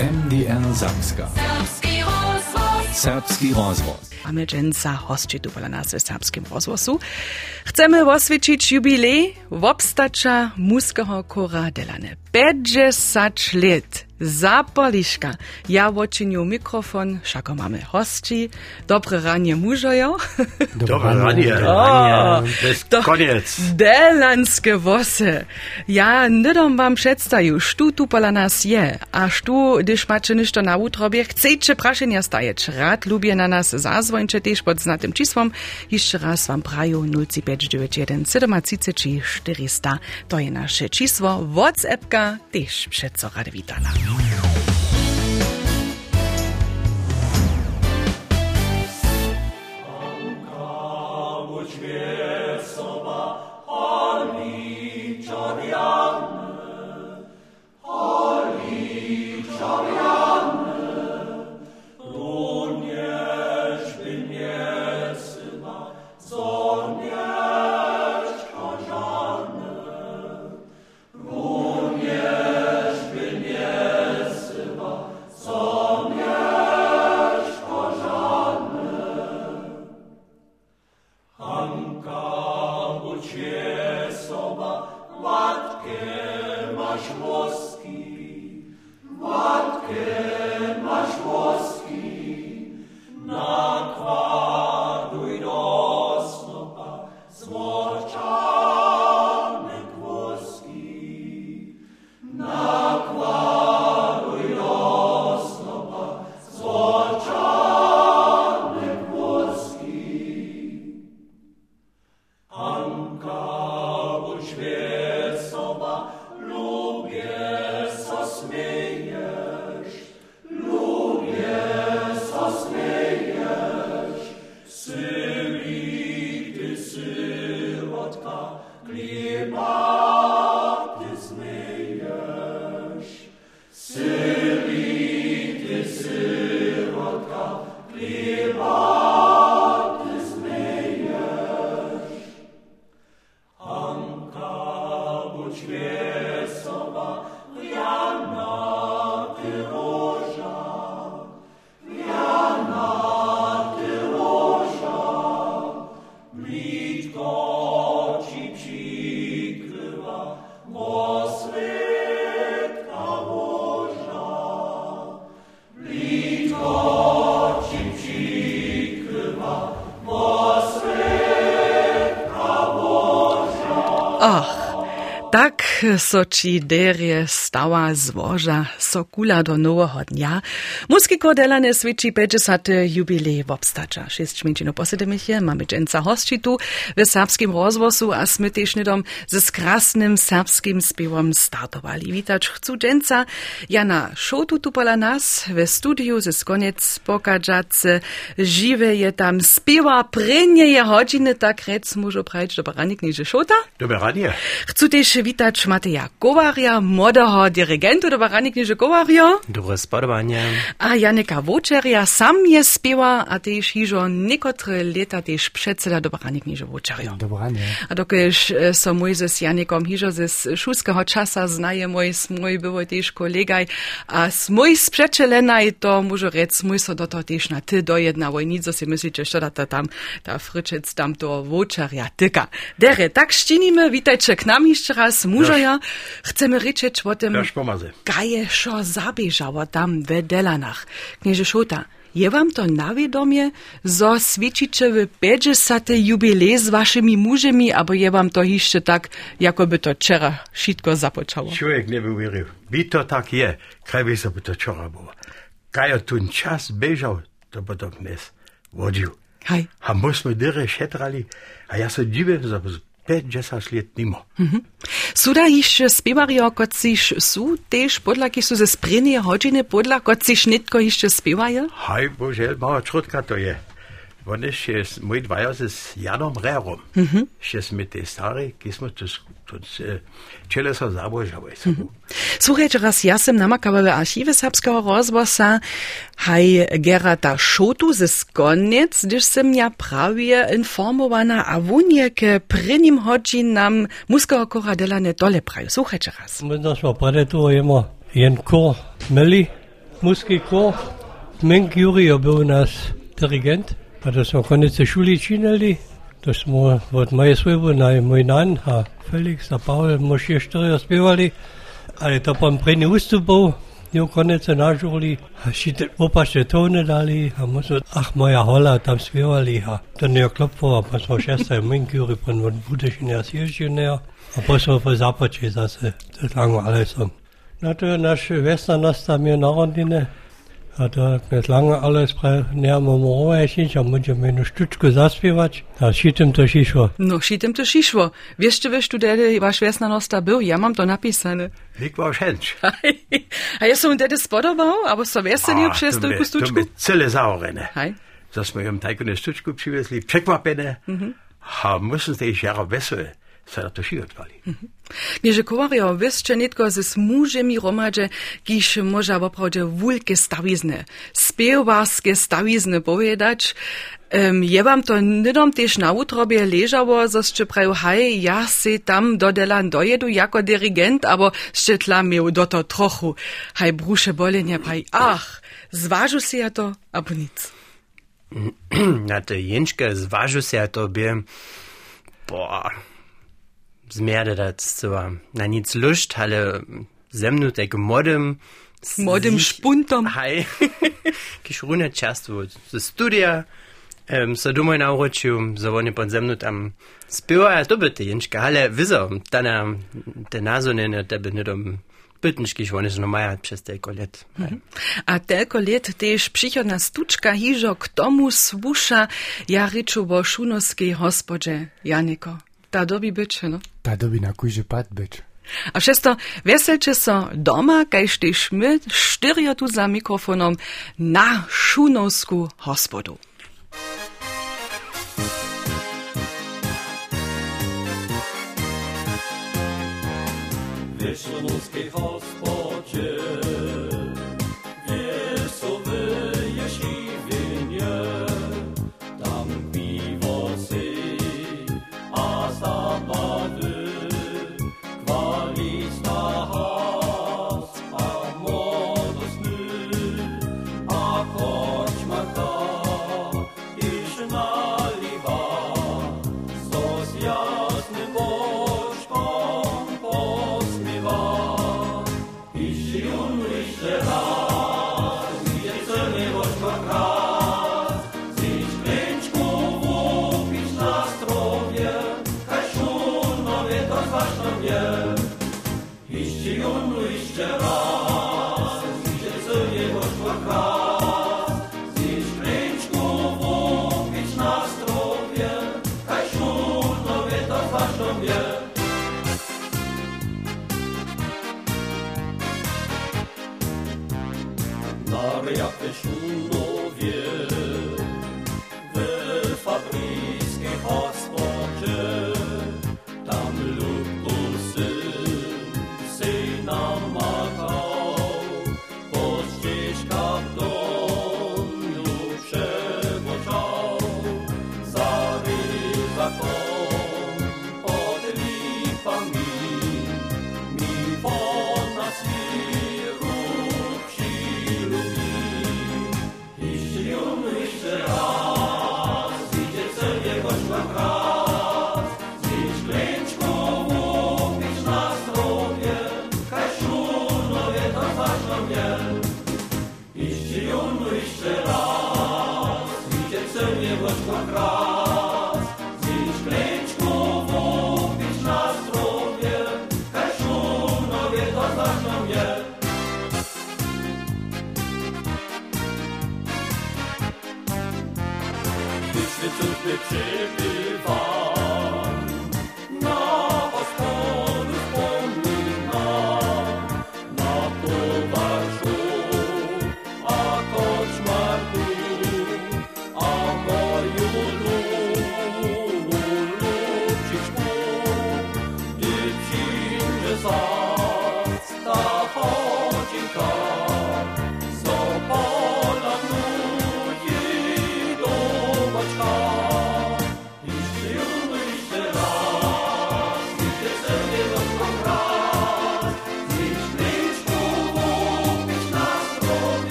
MDR Samska. Serbski rozvoz. Mamy dżęca hości tu pola nas w serbskim rozwosu. Chcemy oswiecić jubilej wobstacza muskiego kora Delane. 50 lat. Zapoliszka. Ja wočinju mikrofon, šako mamy hości. Dobre ranie mužojo. Dobre ranie. O, To koniec. Delanskie wosy. Ja nydom wam przedstawił, sztu tu pola nas je, a sztu, gdyż macie ništo na utrobie, chcecie praszenia stajeć. Rad lubię na nas zazwończe też pod znatym czysłom. Jeszcze raz wam praju 0591 37 400. To je nasze czysło. WhatsAppka też rady witana. More tak so ci derje stała złoża sokula do nowego dnia. Muski kodelane swieci 50. jubilej w obstacza. Šest minutino posedemich je, mamy dżęca hości tu w serbskim rozwosu, a smy też nidom ze skrasnym serbskim spiewom startowali. Witać chcу dżęca Jana Szotu tu pola nas w studiu ze skoniec pokażacy. Żywe je tam spiewa prynje je godziny, tak rec mużo prajć do baranik niže Szota. Dobre ranie. Chcę też witać Mateja Kowaria, młodego dyrygentu do Baranik Niže Kowario, Dobre spodobanie. a Janika Wočeria sam je spiewa, a też hižo niekotre leta też przedseda do Baranik Niže Wočerio. Dobranie. A dokež e, so mój s Janikom hižo ze s šulského časa znaje mój, mój był też kolegaj, a s mój sprzeczelenaj to môžu rec, mój so do toho też na ty dojedna vojnico si myslíte, što da ta tam, ta fryczec tam to Wočeria tyka. Dere, tak štiníme, witajcie k nam jeszcze raz, mužoja. Chcemy ryczeć o tym. Kaje šo zabiežało tam w Delanach. Knieże Šota, je wam to na wiadomie, zo świecicie w 50. jubilej z waszymi mužemi, albo je wam to jeszcze tak, jakoby to wczoraj wszystko započało? Čovjek ne bi uvjeril. Bi to tak je, se bi to čora bilo. Kaj je tu čas bežal, to bo to dnes vodil. Hej. A my smo dire šetrali, a ja divim, za 50 let nimo. Uh mhm. -huh. Suda iš spevarijo, kot siš su, tež podla, ki so se sprenije hodžine podla, kot siš netko išče spevajo? Haj, božel, malo čutka to je. Oni še, moj dvajo z Janom Rerom, uh -huh. še smo te stari, ki smo tu skupaj. Tu s- čele so zabožali. Słuchajcie, raz ja sem namakała w archiwy serbskiego rozwosa, haj Gerata Szotu ze Skoniec, gdyż sem ja prawie informowana, a wunjeke prynim hodzi nam muskiego koradela ne dole praju. Słuchajcie raz. My smo predetujemo en kur meli, Muski chór. Menk Jurij był nas dyrigent. A to są koniec szuli czynili. da smo v Majsvebu na Mojnan, a Felix, a Pavel, moši štirje spevali, ali to pa prej ne ustupal, jo konec nažuli, šite, opa še to ne dali, a mi smo, ah moja hola, tam spevali, a to ne je klopilo, pa smo še se menkjuri, pa ne budeš in jaz ježine, a pa smo pa započeli zase, to je lango, ali sem. No to je naš vesna nas tam je narodine. A to jest lange alles nejamo morovajić, a můžeme jednu štučku zaspěvat. A šitem to šišlo. No, šitem to šišło. Wiesz, czy wiesz, tu dedy wasz wiesnanosta był? Ja mam to napisane. Lik war hench. A ja som dedy spodobał, albo so weselił przez to tą my pustuczku? cele zaurene. Hej. Zas my ją tajku na stuczku przywiezli, przekłapene. A muszę tej jara wesele, se to si odwali. Knieże kowario, wieszcze nitko ze smużemi romadze, kiż może woprawdzie wulkie stawizny, spiewarskie stawizny powiedzieć, um, je wam to nidom też na utrobie leżało, zoscze prajo, haj, ja se tam do delan dojedu jako dirigent, abo szcze tla miał do to trochu, haj brusze bolenie, praj, ach, zwažu si ja to, abo nic. Na jenčke zvažu se to bi, boah, zmierde das so, na nic lust, ale zemnu tak modem, Modem spuntom. Hej, kiš rune často z studija, um, so domoj naučil, so oni pod zemnu tam spivajo, to by te jenčke, ale vizo, ta na, te nazonene, te by nedom, bytnički, oni so maja przez teko let. Hej. A telko let też przychodna stuczka hiżo k tomu słusza ja ryczu bo szunoskiej hospodzie, Janiko. Ta dobi bycze, no. Ta dobi na kujże pad być. A přesto veselče so doma, kajž tež my štyrio tu za mikrofonom na šunovsku hospodu. Wieszonuskiej hospodzie, wiesowy to zwłaszcza mnie.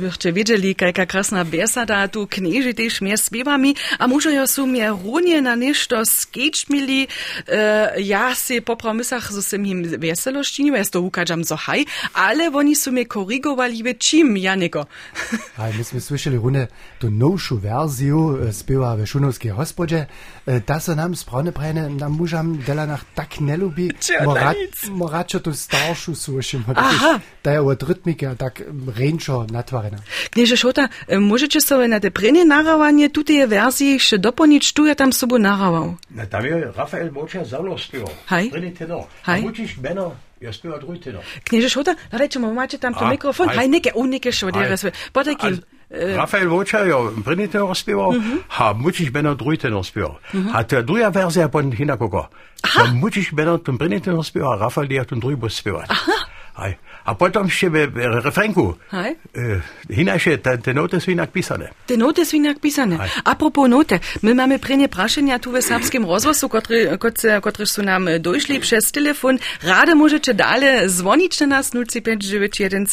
Gdybyście wiedzieli, jaka krasna besada tu knieży też mnie śpiewami, a może ja są mnie runie na ništo skečmili, e, ja si po promysach, że sem im weselościnił, ja to ukażam zo haj, ale oni są mnie korygowali czym, Janiko. A myśmy słyszeli runę tu nowszą wersję e, śpiewa w Szunowskiej hospodzie. E, Ta se nam sprawne prajne nam mużam dela nach tak nie lubi. Moračo tu starszą słyszym. Aha. Da je od rytmika tak ręczo zadovoljena. Knieże Šota, eh, možete se na te prene naravanje tutije verziji še dopolnič, tu je tam sobo naraval? Na tam je Rafael Moča zalo spio. Haj. Prene tenor. Haj. Mučiš meno, jaz spio drugi tenor. Knieže Šota, rečemo, imate tam to mikrofon. Haj, neke, u neke šodere sve. Potekim. Eh, Rafael Voča jo prvi tenor spio, mhm. ha Mučiš meno drugi tenor spio. Mhm. Ha ta druga verzija pa hinakoko. Ha Mučiš meno prvi tenor spio, a Rafael je tam drugi bo spio. Aha. Haj. A potom še v v refrenku. Hej. Uh, hinaše, te, te noty sú inak písané. Te noty są jak pisane. Hej. Apropos noty, my mamy prenie praszenia tu rozwoju, które, które, które są nam doszli przez telefon. Rade możecie dalej dzwonić na nas 05991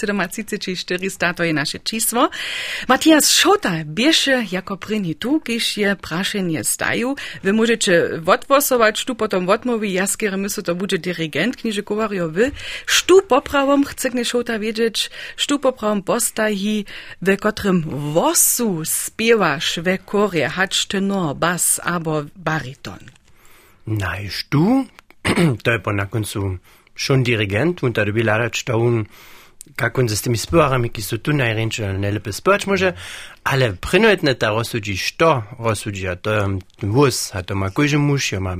to je nasze czysło. Matthias Szota bierze jako prenie tu, kiedy je praszenie stają. Wy możecie odwosować, tu potom odmówi, ja to będzie dyrygent, kniże kowariowy. Sztu poprawom chce knie Szota wiedzieć, sztu poprawom postaji, w którym wosu spiewasz w korie, hacz tenor, bas albo bariton. Nein, du, to je po na koncu schon dirigent, und da bi lara staun, kako on se s temi sporami, ki so tu najrenče, najlepe spoč može, ale prinojtne ta rozsudzi što, rozsudzi, a to vus, a to ma kojže muž, ja ma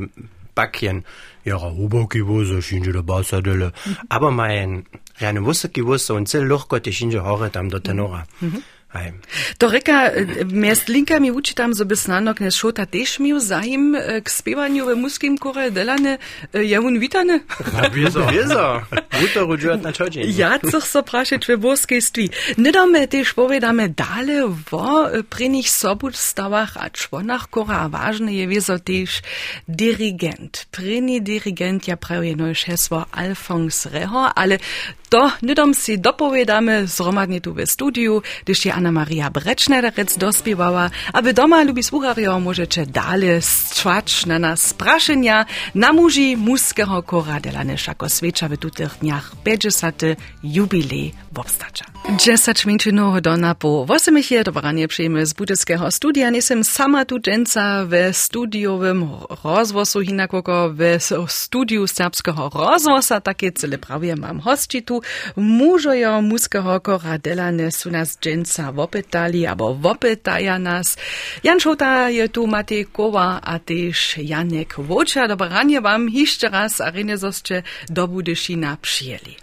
bakjen, ja, uboki vus, a šinže do basa dele, aber ma en, reane vusoki vus, on cel lahko te šinže hore tam do tenora. To reka, miast linkami uči tam, zo by snano knes Šota tež mił zaim e, k spiewaniu w muskim kore delane, e, je on witane? Wieso? Wieso? Guto rudžuat na čočin. Ja, chcę se prašeć w boskejstwi. Nidome też povedame dale wo e, pri nich sobu stawach a čvonach kora, a ważne je wieso też dirigent. Prini dirigent ja prawie no hesło Alfons Reho, ale to nidom si dopovedame zromadnie tu w studiu, gdyż je Anna Maria Brecznerec dospiewała, aby doma lubi słuchario możecie dalej strzać na nas spraszenia na muži muskiego kora delane šako sveča v tutych dniach 50. jubilej wobstacza. 10 minut do na po 8 je dobranie przyjmy z budyckiego studia. Nisem sama tu dżęca w studiowym rozwosu hinakoko w studiu serbskiego rozwosa. Takie cele prawie mam hości tu. Mużojo muskiego kora delane su nas dżęca wopytali, albo wopytaja nas. Jan Szota je tu Matej Kowa, a też Janek Wocza. Dobranie wam jeszcze raz, a rene zoście do Budyszina przyjęli.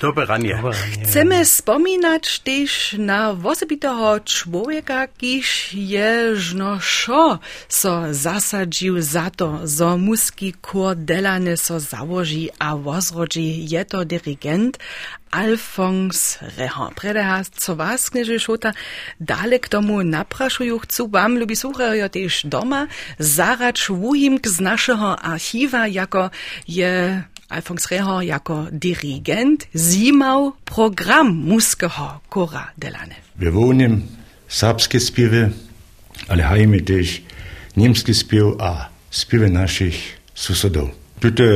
Dobre ranie. Chcemy wspominać też na osobitego człowieka, kiż jeżno szo so zasadził za to, zo muski kor delane so założy a wozrodzi. Je to dirigent Alfons Rehan. Predeha, co was, knieży Szota, dale k tomu wam, lubi słuchają też doma, zarać wuhimk z naszego archiwa, jako je Alfons Rehan jako dirigent zimał program muskiego kora delane. Wywołuniem serbskie śpiewy, ale hajmy też niemskie śpiew, a śpiewy naszych sąsiadów. Tutaj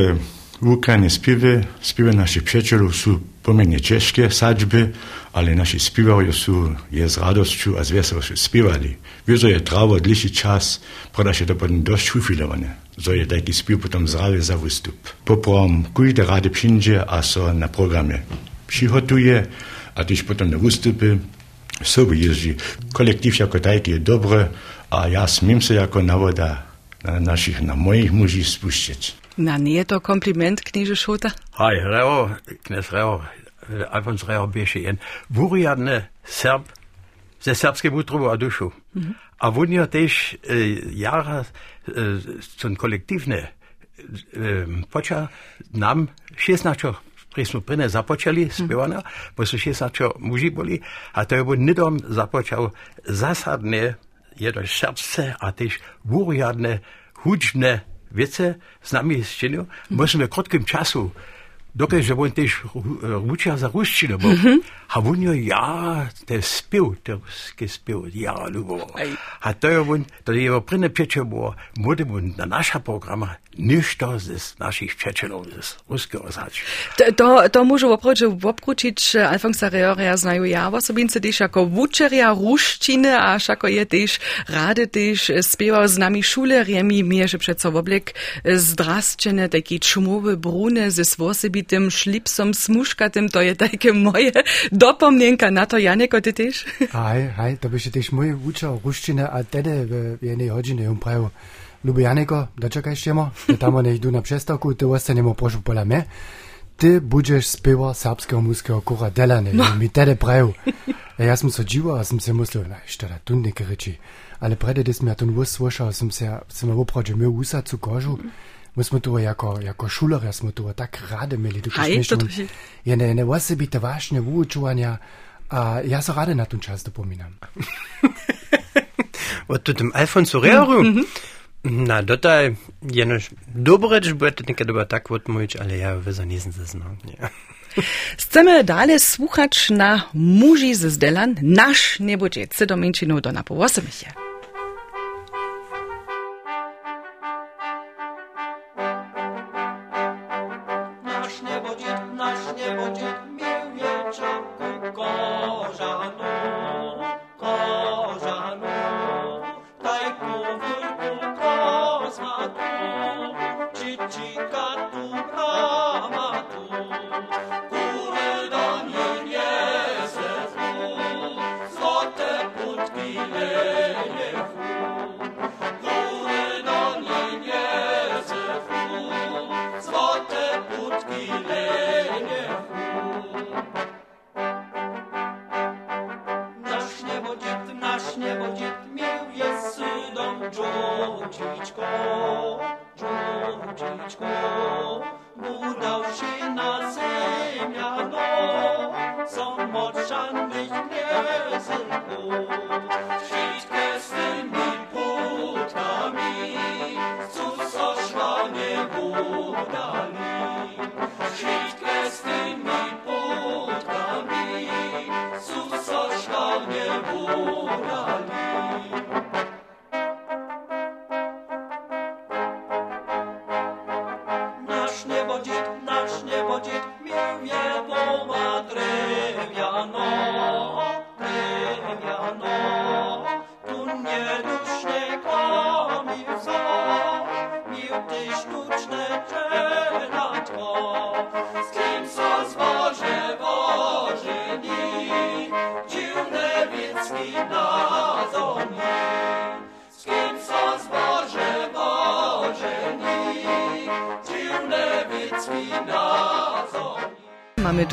w Ukrainie śpiewy, śpiewy naszych przyjaciół są pomiędzy ciężkie sadźby, ale nasi śpiewają są je z a z wesołością śpiewali. Wieso je trawa dłuższy czas, się to potem dość ufilowane. So je taki śpiew potem zrawie za wystup. Poprom każdy rady przyjdzie, a so na programie przygotuje, a też potem na wystupy sobie jeździ. Kolektyw jako taki jest dobry, a ja smiem się jako nawoda na naszych, na moich muži spuścić. Na nie to kompliment, knieży Szota? Hej, Reo, knes Reo, Alfons Reo bieše jen vuriadne Serb, ze serbske butrovo a dušu. A on je tež e, jara e, con kolektívne e, poča nam 16 pri smo prine započali spěvana, bo su 16 muži boli, a to je on nidom započal zasadne jedno serbce a tež vuriadne hudžne věce s nami zčinil. Musíme v krótkim času dokud že on tež ručia za ruštinu, a on jo ja, te spěv, te ruské spěv, ja luboval. A to je on, to je jeho prvné pěče bylo, bude on na naša programa, ništo z našich pěčenov, z ruského zač. To, to, to môžu opravdu obkručiť Alfonsa Reoria znajú ja osobince tiež ako vučeria ruštiny a ako je tiež ráde tiež spieval s nami šuleriemi, mieže přeco oblek zdrastčené, taký čumowy brune ze svosebitym šlipsom smuškatym, to je také moje dopomnjenka na to, Jane, kot teš. Aj, aj, to bi še teš moj učil ruščine, a tede v eni hodžini jim pravijo. Ljubljaneko, da čakaj še mo, da tam ne idu na přestavku, te ostanemo pošu pola me. Ti budeš speval srpskega muskega kora delane, no. mi tede pravijo. E, jaz sem se odživel, sem se mislil, da je to tu nekaj reči. Ali prede, da sem ja to vse slušal, sem se, ja, sem ja opravil, že imel usacu kožu. Mm -hmm. My jsme to jako, jako šuleria jsme to tak rádi měli. Hej, to to je. Je ne, ne osobite vážne vyučovania a ja sa ráda na ten čas dopomínam. Od tym Alfonso Reoru? Mm -hmm. Na, dotaj jenož dobre, že budete nekada doba tak odmówić, ale ja wyza nisem ze zno. Nie. Chcemy dalej słuchać na muži z Zdelan, nasz nie będzie, co do męczinu do napołosimy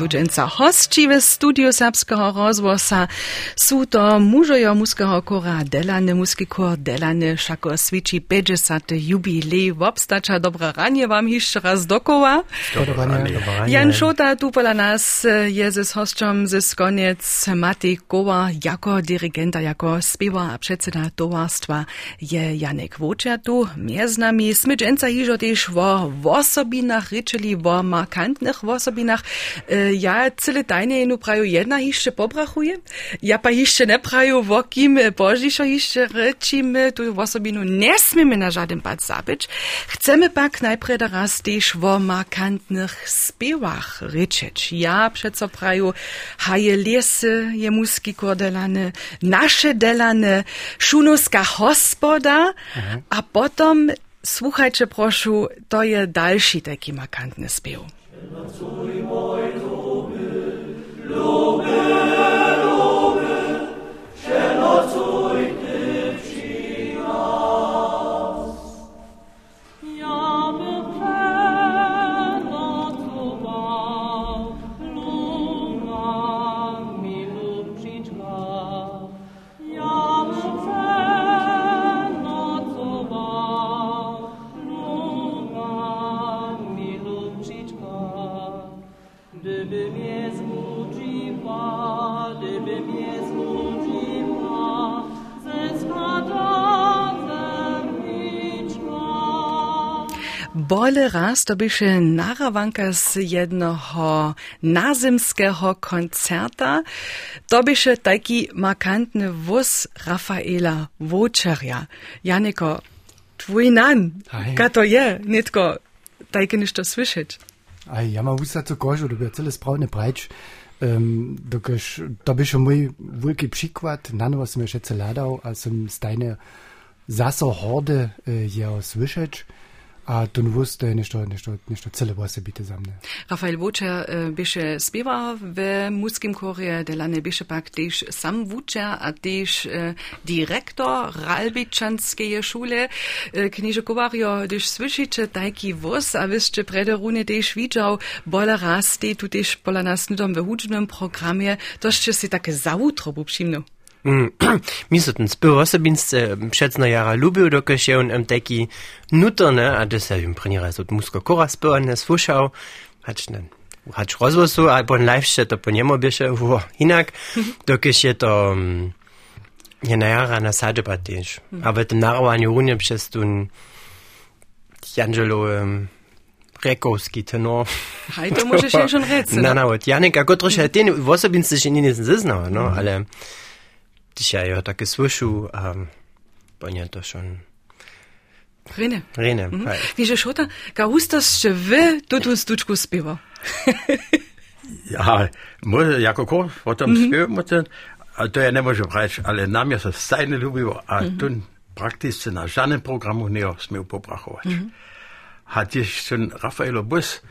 Dżęca hostci w studiu serbskiego rozwosa. Są to mużojo muskiego kora Delany, muski kor Delany, szako swici 50. jubilej wobstacza. Dobra ranie wam jeszcze raz dokoła. Jan Szota tu pola nas je z hostom z koniec Matej Kowa jako dirigenta, jako spiewa a przedseda towarstwa je Janek Wočer tu. Między nami sme dżęca hižo też o osobinach ryczyli, o markantnych osobinach. E, Ja cyle tajne jenu praju jedna hišće pobrachuje, ja pa hišće ne praju o kim Božišo hišće rečime, tu osobinu ne smijeme na žaden pad zabić. Chcemy pak najprej da raz też o markantnych spiewach ryczeć. Ja przeco praju haje lesy je muski kordelane, nasze delane, szunuska hospoda, a potom słuchajcie proszę, to je dalszy taki markantny spiew. Ja Bole raz to byše narawanka z jednoho nazimskiego koncerta. To byše taki markantny wóz Rafaela Wočerja. Janiko, twój nan, Aj. ka to je, nitko, tajke ništo słyšeć. A ja mam usta co kożu, to by cele sprawne brać. Um, dokaż, to by schon mój wielki przykład, na nowo som jeszcze ladał, a som stajne zaso horde uh, je słyszeć, a to to je nešto, nešto, nešto cele włosy bite za mnie. Rafael Wočer uh, byše spiewa w muskim chorze, delane byše pak też sam Wočer, a też uh, direktor Ralbičanskiej szule. Uh, Kniže Kovario, když slyšíte tajki voz, a wyście prede rune też widział, bola raz te tu też pola nas nudom w hudźbnym programie, toście si takie zautro. Mm. Mi so ten spył osobince przedno jara lubił, dokaż je on em taki nuterne, a im preniera so musko kora spył, ne słyszał, hacz nen, hacz rozwosu, a po live się to po niemu biesze, wo, inak, dokaż je to, um, je na jara na sadeba też. A w tym narowaniu runie przez ten Janżelo um, Rekowski tenor. Hej, to możesz się schon redzeć. Na, na, od Janek, ako troška ten v osobince še ni nisem zaznal, no, ale dzisiaj o takie słyszu, a ehm, ponieważ to już... Rene. Rene, mhm. Mm Wiesz, Szota, kaustas, że wy tutu stuczku spiewa. ja, może jako ko, o tym mhm. śpiewam, to ja nie mogę brać, ale nam ja się stajnie lubiło, a mhm. tu praktycznie na żadnym programu nie smiał pobrachować. Mhm. A gdzieś ten Rafael Obus,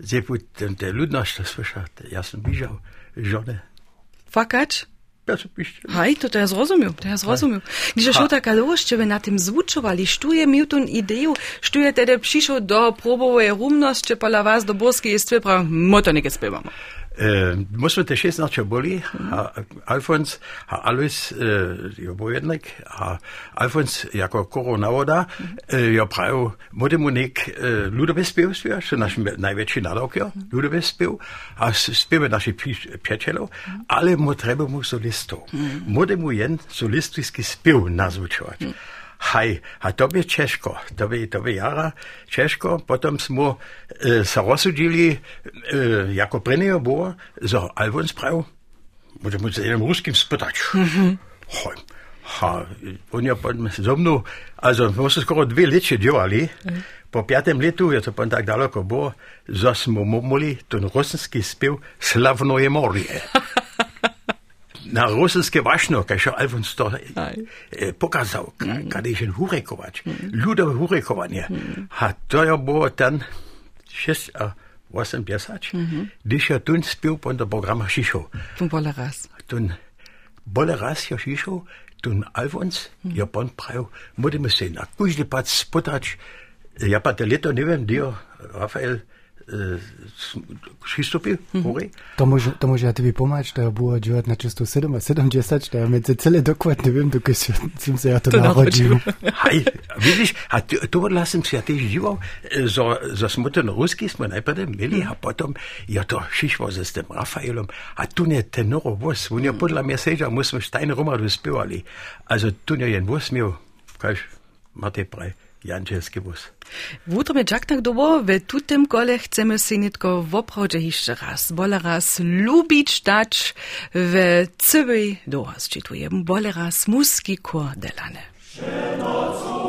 gdzie potem te ludność słyszała, ja sam widział żonę. Fakacz? Ja pišče. Aj, to, to jaz razumel, to jaz razumel. Když šel tako lož, če bi na tem zvučovali, štuje Milton idejo, štuje tede prišel do probove rumnost, če pa la vas do boske jesti, prav, moto nekaj spevamo. Eh, äh, muss man tež jesti na čebuli. Alfons, a Alois je obojadnik, a Alfons jako koro navoda, jo pravil, mode mu nek ludovec spev spiva, še naš največji nadok jo, ludovec spev, a speve naših pječelov, ale mu treba mu solistov. Mode mm. mu jen solistijski spev nazvučovati. Mm. Haj, a to by ciężko, to by, to by jara ciężko. Potem smo e, se rozsudili, e, jako prynio było, że Alvon spraw, może mu się jednym ruskim spytać. Hoj, ha, oni potem ze mną, also, może skoro dwie lecie działali, po piątym letu, jest to pan tak daleko było, że smo mogli ten rosyjski śpiew Sławnoje Morie. na rosyjskie kaj się Alfons to e, pokazał, kiedy się hurekować, ludowe hurekowanie. A to ja było ten sześć, a osiem piesać, gdyż ja tu śpiewał po tym programie Shisho. Von Bola raz. Tun bole raz ja Shisho, tun Alfons, ja pan prav, budeme se na kuždy pat spotać, ja pa te leto, ne vem, dio, Rafael, e, Krzysztofie, Hore, To może, to może ja tobie pomać, to było dziewat na 307 a 70, to ja między cele dokładnie wiem, dokąd jsem se ja to, To narodził. Hej, widzisz, a to, to lasem się też dziwał, że, że smo ten ruski smo najpierw mieli, a potem ja to šišło ze z tym Rafaelom, a tu nie tenoro włos, on ja podla mnie sejdzia, myśmy Steine Romadu śpiewali, also tu nie jen włos miał, każ, Matej Praj, Janczewski włos. Wutro mnie jak tak dobo, w tutym kole chcemy się nitko oprawdzie jeszcze raz, bola raz lubić dać w całej dołaz, czytujem, bola raz muski kor delane. Lubię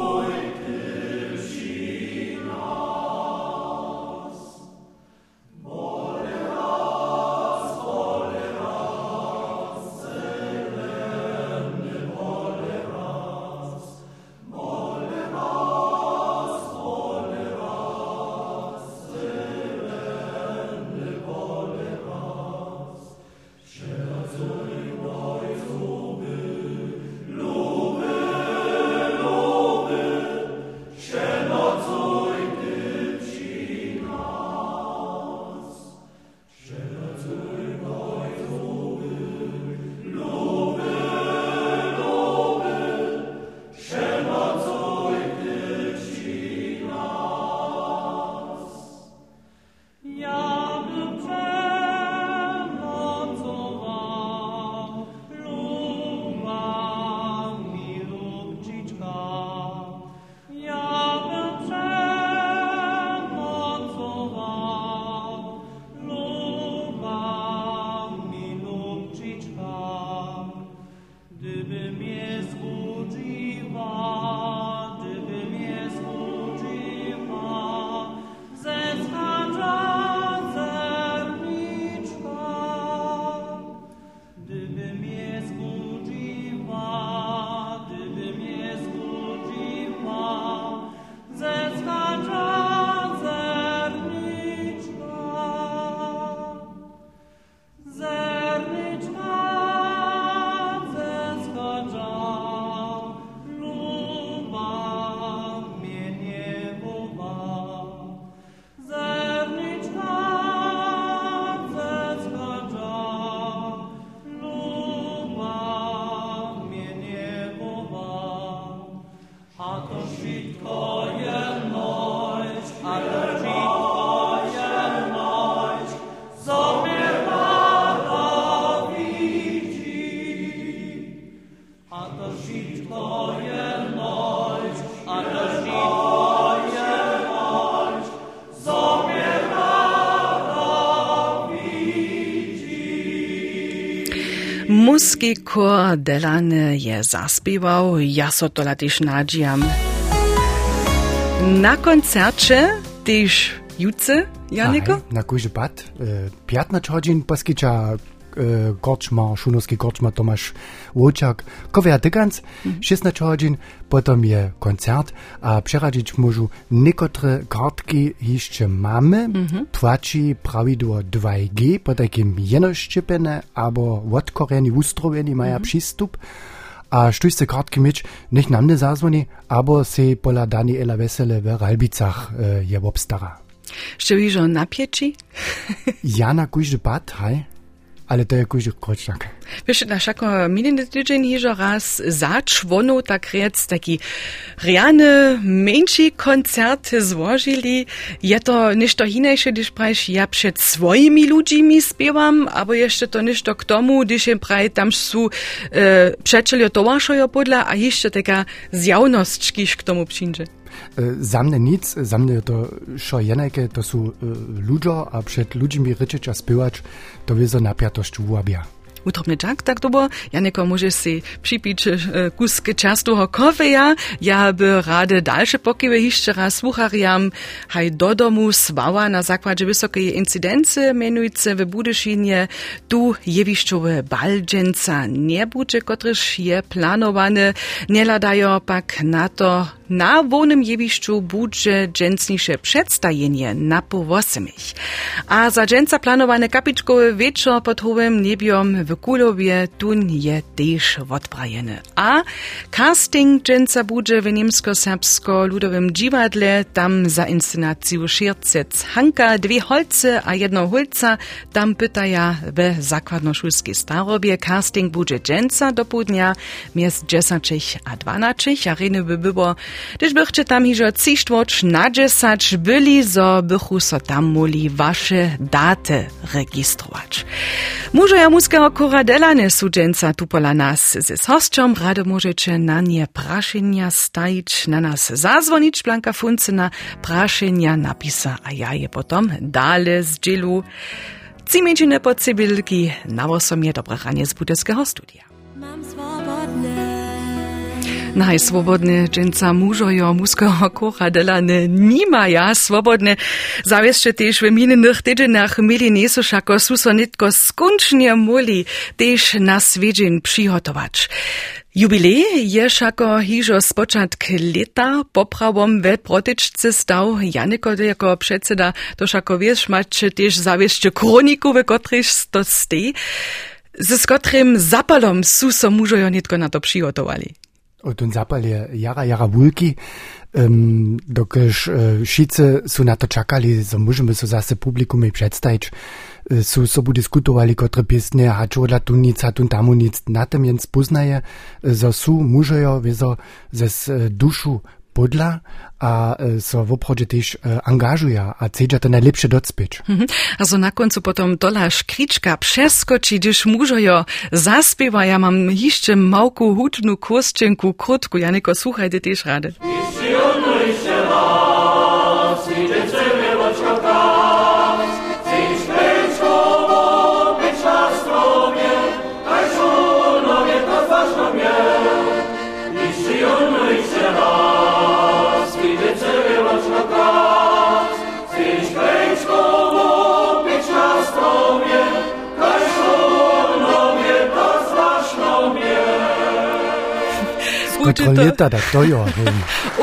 Muski kor Delane je zaspiewał, ja so to latiš nadžijam. Na koncercie też juce, Janiko? Na pat. E, 15 godzin poskicza e, korczma, szunowski korczma Tomasz Łoczak, Kowia Dykans, 16 godzin, potem je koncert, a przeradzić możu niekotre kartki jeszcze mamy, płaci prawidło 2G, po takim jenoszczypene, albo odkoreni, ustrojeni mają przystup, a sztućce kartki mieć, niech nam nie zazwoni, albo se pola Daniela Wesele w Ralbicach e, je obstara. Jeszcze widzę na pieczy? Ja na pat, haj, ale to je kujże krocznak. Wiesz, na szako mininy tydzień hižo raz zaczwono tak rec taki realny, mniejszy koncert złożyli. Je to ništo hinejsze, gdyż prajsz ja przed swoimi ludźmi śpiewam, albo jeszcze to ništo k tomu, gdyż je praj tam są e, towarzyszojo podla, a jeszcze taka zjawność, kiż k tomu przyjdzie. E, Za mnie nic, za mnie to šo jenajke, to są e, ludzie, a przed ludźmi ryczeć a spywać, to wiedzą napiatość ułabia. Utrobny czak, tak to było. Janeko, możesz si przypić e, kusk czastego kofeja. Ja by rady dalsze pokiwy jeszcze raz słuchariam, haj do domu swała na zakładzie wysokiej incydency, mianujce w Budyszynie, tu jewiszczowe baldżęca nie będzie, kotryż je planowane, nie ladają pak na to, na wonym jewiszczu budże dżęcnisze przedstawienie na powosemich. A za dżęca planowane kapiczkowe wieczor pod hołym niebiom w Kulowie tun je też odprajene. A casting dżęca budże w niemsko-serbsko-ludowym dziwadle, tam za inscenację Szircec Hanka, dwie holce a jedno hulca, tam pytaja w zakładnoszulskiej starobie. Casting budże dżęca do południa, miast 10 a 12, a by było Gdyż bychcie tam hižo cištvoč na džesać byli, zo bychu so tam wasze daty registrować. Mużo ja muskiego koradela nie sudženca tu pola nas. Ze hosčom rado możecie na nie praszenia stajić, na nas zazwonić, Blanka Funcyna praszenia napisa, a ja je potom dale z dzielu. Cimięcine podsybilki na osomie dobre ranie z budeskiego studia. Mam. Najswobodne dżęca mużojo muskiego koradela nima ja swobodne. Zawieszcze też w minionych tydzieniach mieli niesoszako susonitko skończnie muli też na swiedzień przygotować. Jubilej je šako hižo spočatk leta poprawom we protyczce stał Janiko jako przedseda, to šako wiesz, macie też zawieszcze kroniku, w której to stej. Ze skotrym zapalom su so mužojo nitko na to przygotowali. O ten zapal je jara, jara wulki, um, šice su na to so môžeme so zase publikum i przedstawić, uh, su sobu diskutovali, kotre piesne, a dla tu nic, a tu tamu nic, na tym więc poznaje, uh, dušu podla, a uh, so w obchodzie też uh, angażuje, a chcedza to najlepsze docpieć. Mhm. Also na końcu potom tola škrička przeskoči, gdyż mužojo zaspiewa, ja mam jeszcze małku hutnu kostczynku, krótku, Janiko, słuchajcie też rady. Kontrolliert er das, to jo. hej.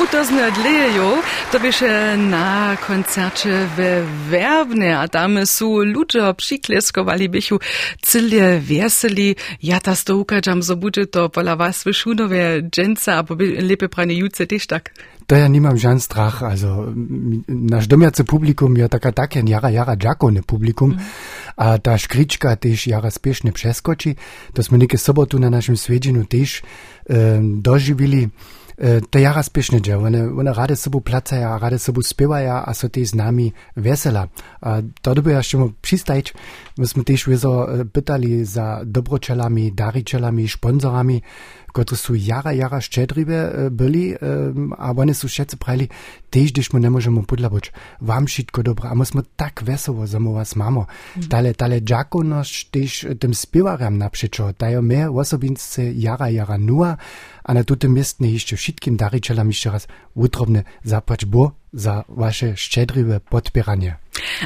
Utozne dlejo, to bieše na koncercie w Werbne, a tam su ludzie przykleskowali bychu cyle weseli. Ja ta to ukażam, so bude to pola was wyszunowe dżęca, albo lepe pranie juce też tak. to ja nimam žan strah. Also, naš domače ja publikum je taka také jara, jara džakovne publikum. Mm. A ta škrička tež jara spešne preskoči. To smo neke sobotu na našem sveđenu tež eh, doživili. E, to jara spešne že, one, one rade sobu placaja, rade sobu spevaja, a so te z nami vesela. A to dobe ja šemo přistajč, my smo tež vezo e, pitali za dobročelami, daričelami, šponzorami. Które są jara, jara szczedriwe byli, a one są wszyscy prali, też gdyż my nie możemy podlaboć. Wam wszystko dobre, a myśmy tak wesoło, że my was mamo. Tale, tale dżakoność też tym spiewarem naprzeczo, dają mnie osobinsce jara, jara nua, a na tutem miestne jeszcze wszystkim dariczelam jeszcze raz utrobne zapłać bo za wasze szczedriwe podpieranie.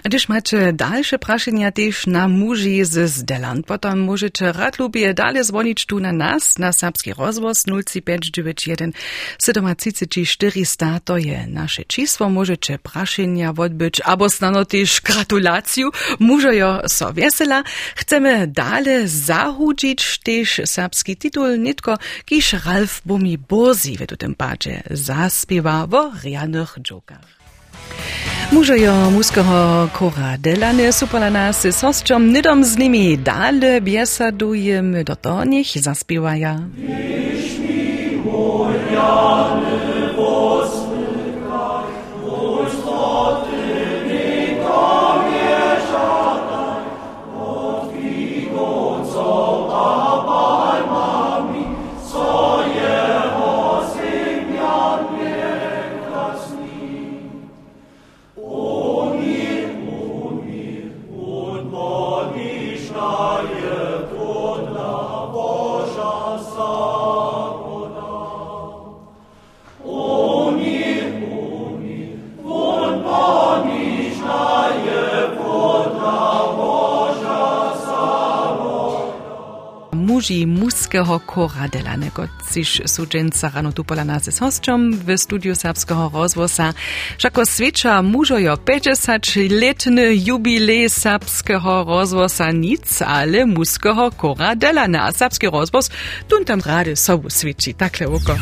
A gdyż macie dalsze praszenia też na muži z Zdelan, potom możecie rad lubie dalej dzwonić tu na nas, na serbski rozwoz 0591 400, to je nasze čísło, możecie praszenia odbyć, albo snano też gratulacju, mużojo so wesela. Chcemy dalej zahudzić też serbski tytuł, nitko, kiż Ralf Bumi Bozi w tym padzie zaspiewa w rianych dżokach. Mužejo muského kora delane supala nas s hosťom nidom z nimi dále biesadujeme do to, nech zaspievaja. muži muského kora delanego, ciž sudženca rano tu pola nás s hosťom v studiu Serbského rozvosa. Šako svieča mužojo 50-letny jubilej Serbského rozvosa nic, ale muského kora delana. A Serbski rozvos tun tam rady sobu sviči. Takle oko.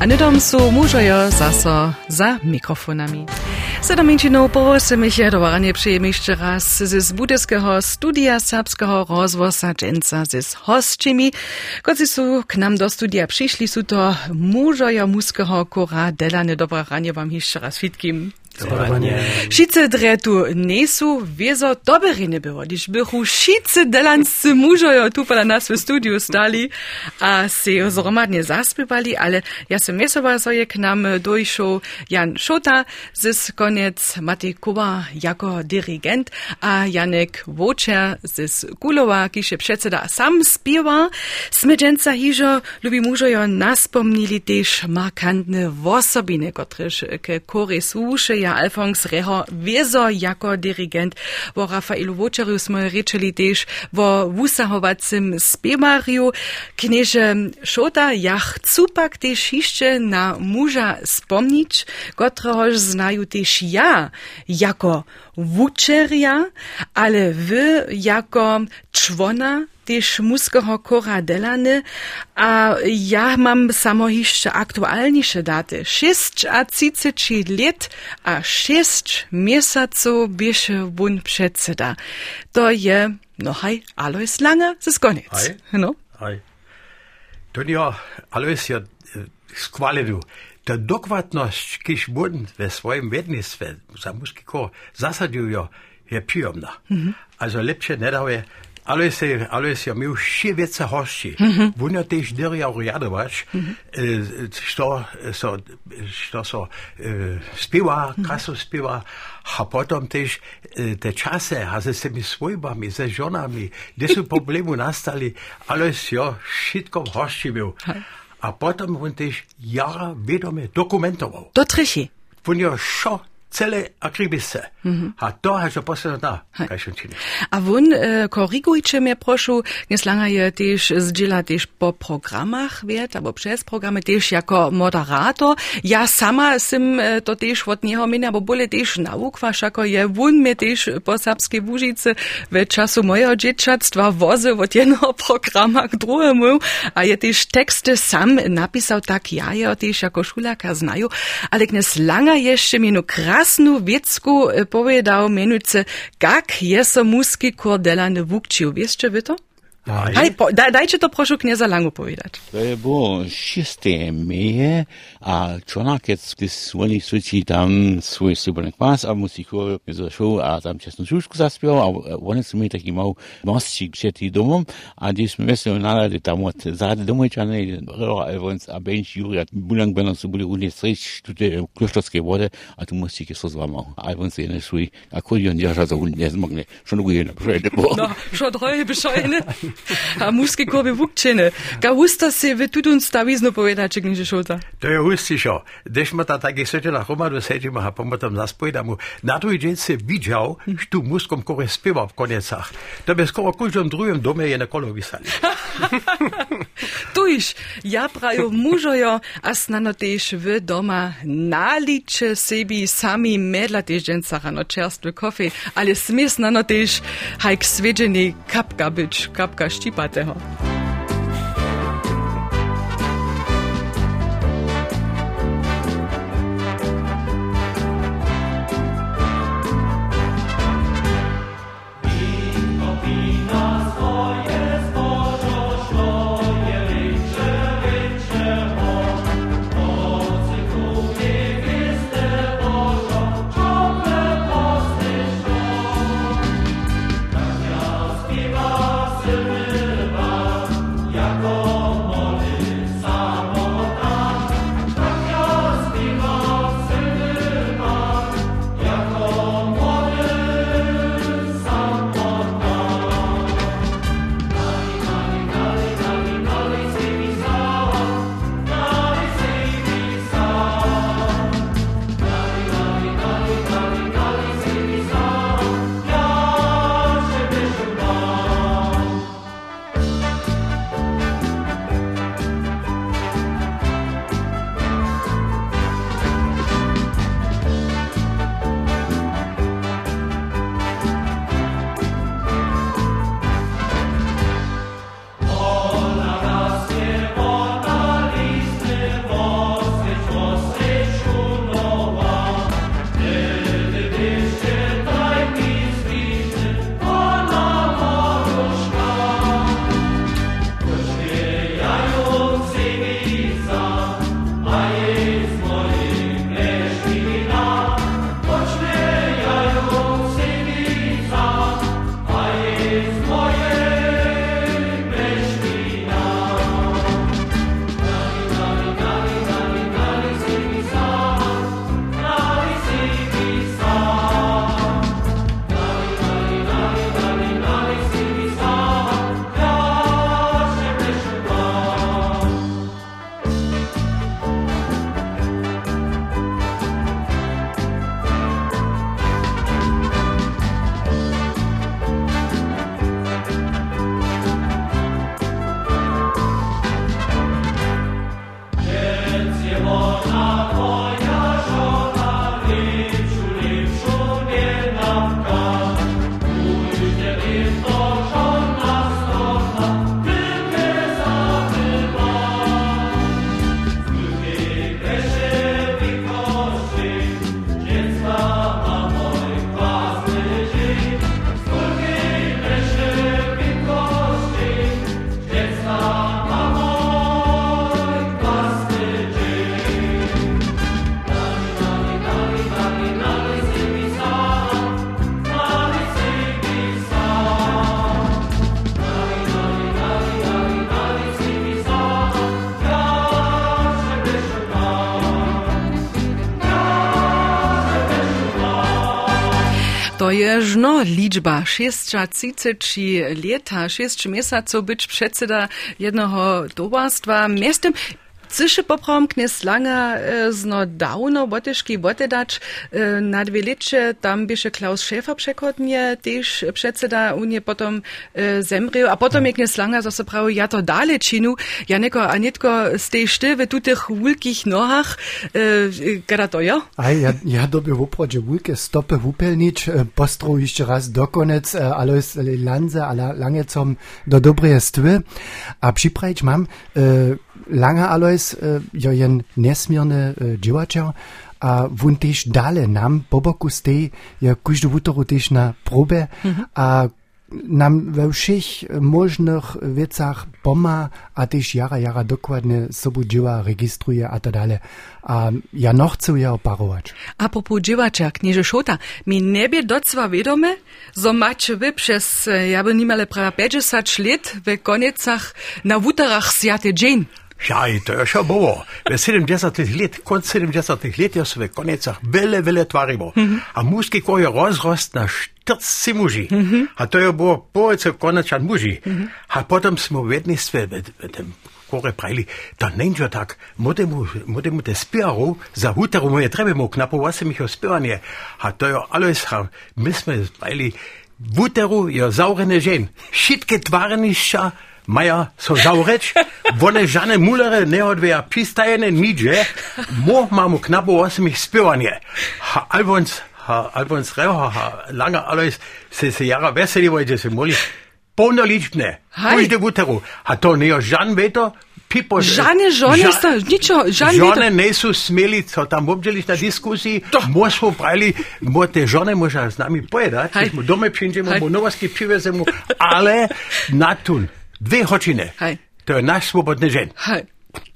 A nedom sú mužojo zaso za mikrofonami. Sedemminčinou po osmich je dovaranie przyjemy jeszcze raz z budyskiego studia serbskiego rozwosa dżęca z hostczymi, którzy są k nam do studia przyszli, są to mużoja muskiego kora Delane. Dobra ranie wam jeszcze raz wszystkim. Šice dre tu nesu wiezo dobre nie było, gdyż bychu šice delanscy mužojo tu pola nas w studiu stali a se zromadnie zaspywali, ale ja sam mesowa soje k nam dojszł Jan Szota, z koniec Matej Kuba jako dirigent, a Janek Woczer z Kulowa, kisze przedseda sam spiewa. Smedženca hižo lubi mužojo naspomnili też markantne wosobiny, kotreż ke kore słusze ja Alfons Reho wiezo jako dirigent, wo Rafailu Woczeru sme rečeli też wo wusahowacym spiemariu. Knieże Szota, ja chcу pak też jeszcze na muża spomnieć, kotrehoż znaju też ja jako wučerja, ale wy jako człona też muskiego kora delany, a ja mam samo jeszcze aktualniejsze daty. 6 a 30 lat, a 6 miesaców bieše bun przedseda. To je, no hej, Alois Lange, to jest koniec. Hej. No. Aj. To ja, Alois ja skvalidu. Ta dokładność, kiż bun we swoim wiednictwie, za muski kor, zasadził je przyjemna. Also lepsze nie daje, Alois, Alois ja miał się wiece hości. Wunia też dyria uriadować, što so, što so śpiewa, krasu śpiewa, a potom też te czasy, a ze tymi swojbami, ze żonami, gdzie są problemy nastali, Alois ja wszystko hości miał. A potom on też jara wiadome dokumentował. To trichy. Wunia szo cele akribisce. A to has ja posledno da, kaj się czyni. A wun e, korigujcie mnie proszę, nieslanga je też zdziela też po programach wiet, albo przez programy też jako moderator. Ja sama sim e, to też od niego mienia, bo bole też naukwasz, jako je wun mnie też po serbskiej Łużycy w czasu mojego dzieciactwa wozy od jednego programa k drugiemu, a je też teksty sam napisał tak, ja je też jako szulaka znaju, ale nieslanga jeszcze mienu krasnu jasno vecku eh, povedal menice, kak je samuski kor delane vukčil. Veste, vi to? Po, da, dajcie to proszę knieza Langu powiedzieć. To je było šesté meje a čonakec, ty oni sviči tam svoj súborný klas a chvíľu zašel a tam čestnú šušku zaspieval a mi taký mal mostík před tým domom a když sme veseli nalali tam od zády domojčané a evans a bench Juri a bulang sú boli unie strič tute kloštovské vode a tu mostík je so zlamal. A evans je nešli akordion drža za unie nezmogne. Čo nuguje na prejde bo. No, šo droje bescheuene. A muški kobi vukčene. Ga usta se ve tudi on stavizno poveda, če gniže šota. To je usti šo. Deš ma ta taki sečel na homa, da sečem, a pa tam nas pojedamu. Na drugi dan se vidjal, što muskom kore speva v konecah. To bi skoro kužem drugem dome je nekolo visali. Tuš, ja prajo mužojo, a snano tež v doma naliče sebi sami medla tež džencara no čerstve kofe, ali smesnano tež hajk sveđeni kapkabič, kapkabič. कष्ट ही पाते हो liczba 630 lata, 6 miesaców być przedseda jednego towarstwa. Miestem Cyszy poprom knes langa e, zno dawno botyszki botedacz e, na dwie licze, tam bysze Klaus Schäfer przekodnie, też przedseda unie potom e, zemrył, a potom je knes langa zase prawo ja to dalej činu, ja neko, a nitko z tej sztywy tu tych wulkich nohach, kada to jo? A ja, ja doby w oprodzie wulke stopy wupelnicz, postru jeszcze raz dokonec, ale jest lanze, ale lange zum do dobrej stwy, a przyprać mam, Langer Alois äh, jo jen nesmierne äh, dživačer a wun tež dale nam, boboku stej, ja kuždu wutoru tež na probe, a nam we všech možnych wiecach poma, a też jara jara dokładnie sobu dzieła registruje a tak dalej. A ja no chcę je oparować. A propos dziewacza, knieże Szota, mi niebie docwa wiadome, zo wy przez, e, ja by nimale prawa 50 lat w koniecach na wuterach zjate dzień. Ja, in to je še bilo. V 70-ih letih, konc 70-ih let so v konicah vele, vele tvarimo. Mm -hmm. A muški, ko je razrost na 40 muži, mm -hmm. a to je bilo pojeco konačan muži. Mm -hmm. A potem smo vedni sve v, v tem kore pravili, to neđe tak, modemu te spijaru, za hutaru mu je trebamo, knapo 8 jih je spijanje. A to je Alojsa, mi smo pravili, v hutaru je zaurene žen, šitke tvarnišča, Maja so zavreć, vole žane mulere ne odveja pista ene niđe, mo mamu knabo osmih spivanje. Ha, Alvons, ha, Alvons Reho, ha, Langer, Alois, se se jara veseli vojte se moli, polno lične, pojde v uteru. A to ne je žan veto, Pipo, žane, žone, ža, sta, ničo, žan žone niso smeli, so tam obdeli na diskusiji, mož smo pravili, morate žone moža z nami pojedati, smo dome pinčemo, novoski pivezemo, ale natun. Dwie godziny, to jest nasz swobodny dzień. Hej,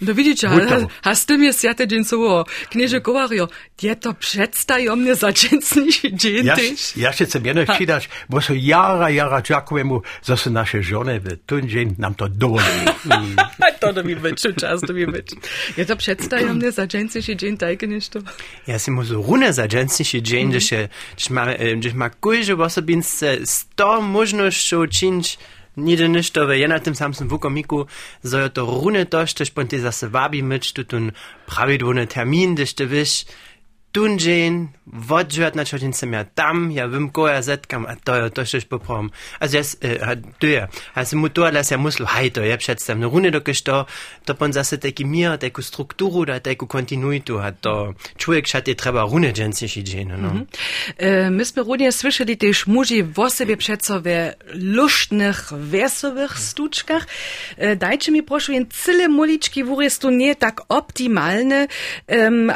no widzicie, a, a z tym jest ja tydzień soło. Knieże Kowario, je to przedstajomnie zaczęcniejszy dzień Ja, ja się chcę jedno przydać, bo so jara, jara dziękujemy, że są nasze żony w ten dzień nam to dowolili. to do mi być, czas do mi być. Je to przedstajomnie zaczęcniejszy dzień, tak niż to. Ja si mu so rune za že še, že ma, eh, že ma kujže osobince sto možnosťou činč, Nide ništo ve jedna tym samym wukomiku, so je to rune to, štež pon ty zase wabi myč, tu tun pravidłony termin, gdyż ty wiesz, tun dzień, wodżuat na czodźin sem ja tam, ja wiem ko ja zetkam, a to je to štež poprom. Also jes, äh, to je, also mu to las ja muslu, hej to je představ, no rune dokež to, to pon zase taki mir, taku strukturu, da taku kontinuitu, a to człowiek šate treba rune dženstejší dzień, no. E, myśmy również słyszeli też muži w sobie przeco we luštnych, wesowych stuczkach. E, dajcie mi proszę, jen cyle muliczki w jest tu nie tak optimalne,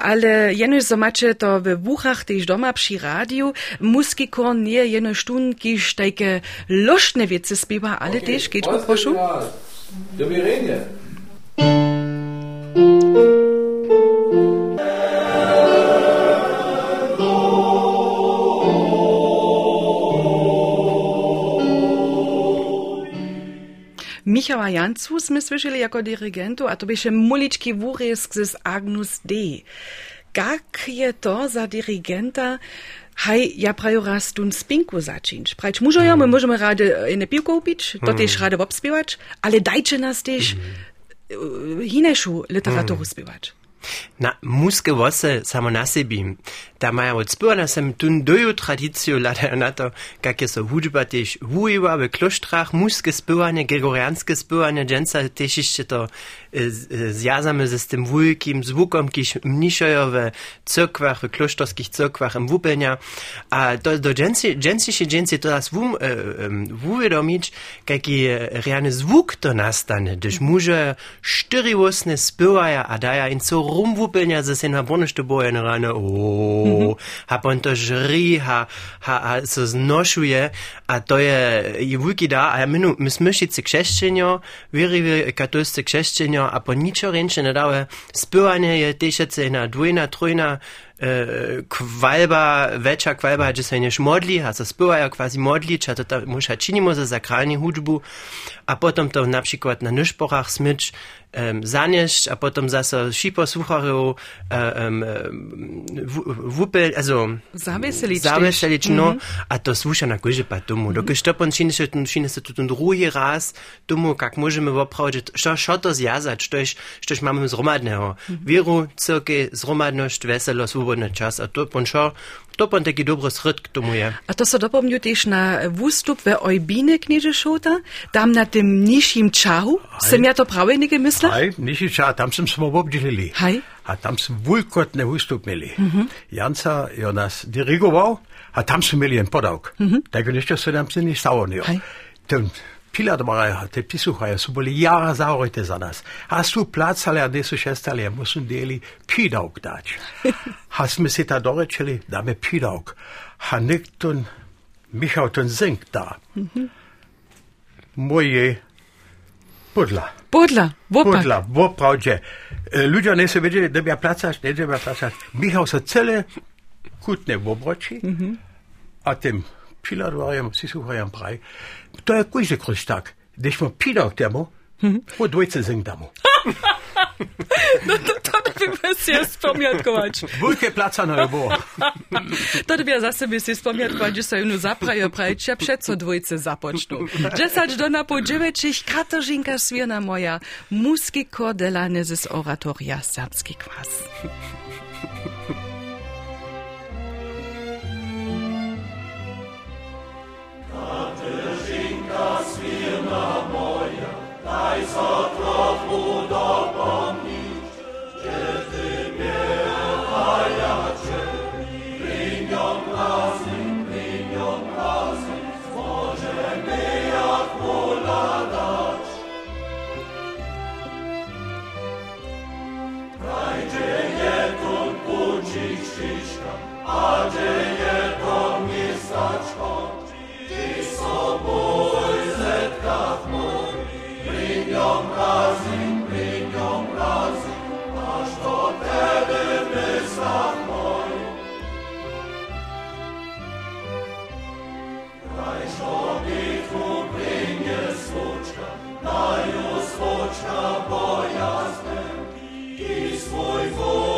ale jenoś zobaczy to we wuchach też doma przy radiu. Muski korn nie jenoś sztunki, takie luštne wiece śpiewa, ale też, geht po proszę. Michała Jancu sme słyszeli jako dyrygentu, a to byše mulički wórysk z Agnus D. Jak je to za dyrygenta, haj, ja prajo raz tun spinku. Prać mużo ja, my możemy rady inne piłko upić, to też rady obspiewać, ale dajcie nas też mm. hineszu literaturu spiewać. Na muske wose samo na sebi. Da maja od spyrna sem tun doju tradiciju lada na to, kak je so hudžba tež vujiva v kloštrach, muske spyranie, gregorianske spyranie, dženca tež ešte to e, z- e, zjazame ze s tym wujkim zvukom, kiž mnišojo v cyrkwach, v kloštorských cyrkwach im wupelnia. A do, do dženci, dženciše dženci to das vum, e, um, uvedomić, kaki e, reane zvuk to nastane, gdyż muže štyrivosne spywaja, a daja in co rumwupelnia ze sen habornište boje na rane, o, ha pon to žri, ha, ha, ha so znošuje, a to je i wujki da, a ja minu, my smyšice kšešćenjo, virivi katolsce kšešćenjo, a po ničo ręcze ne dawe, spywanie je težece na dvojna, trojna, e, kwalba, veča kwalba, že se než modli, a so spywaja quasi modli, ča to muša činimo za sakralni hudžbu, a potom to na przykład na nyszporach smycz um, zanieść, a potom zase šipo słucharów um, wupel, also Zaweselić zaweselić, no, a to słucha na górze pa domu. Dokud to pon čini se, čini se tu ten drugi raz domu, kak możemy woprawdzić, što, što to zjazać, štož, štož mamy zromadného. Wieru, cyrky, zromadność, weselo, swobodny czas, a to pon šo, to pon taki dobry sryt k tomu je. A to so dopomniu też na wustup we Ojbine knieże Szota, tam na tym niższym czahu, sem ja to prawie nie myślę? Hej, niši ča, tam sem smo obdželili. Hej. A tam sem vulkotne vstup imeli. Janca je nas dirigoval, a tam smo imeli en podavk. Tako nešto se nam se ni stalo. Hej. Ten fila odmarajo, te psi suhajo, su bili, ja, zaorite za nas. A su placali, a nisu šestali, a ja musum dijeli pidauk dać. A smo si tad dorečili, da me pidauk. A nekton, Michał ten zinc da. Mhm. Moje podla. Podla, bo podla, bo pravče. Ljudje niso vedeli, da bi ja plačaš, ne da bi ja plačaš. Mihal so cele kutne v obroči, mm -hmm. a tem tym pilarwarjem, sisucharjem praj. To je kujże kruś tak. Gdyś mu pilak temu, po dwójce zing temu. No to, to by się spamiętkować. Wulke placa na było. To by zase by si spamiętkować, że sobie nu zaprajo prajcia przed co dwójce zapoczną. Dziesać do na po dziewięcich Katarzynka Swierna moja, muski kordelane z oratoria serbski kwas. Moja, daj za trochu dopomnieć, Znaju zvočna bojazne, ki svoj vod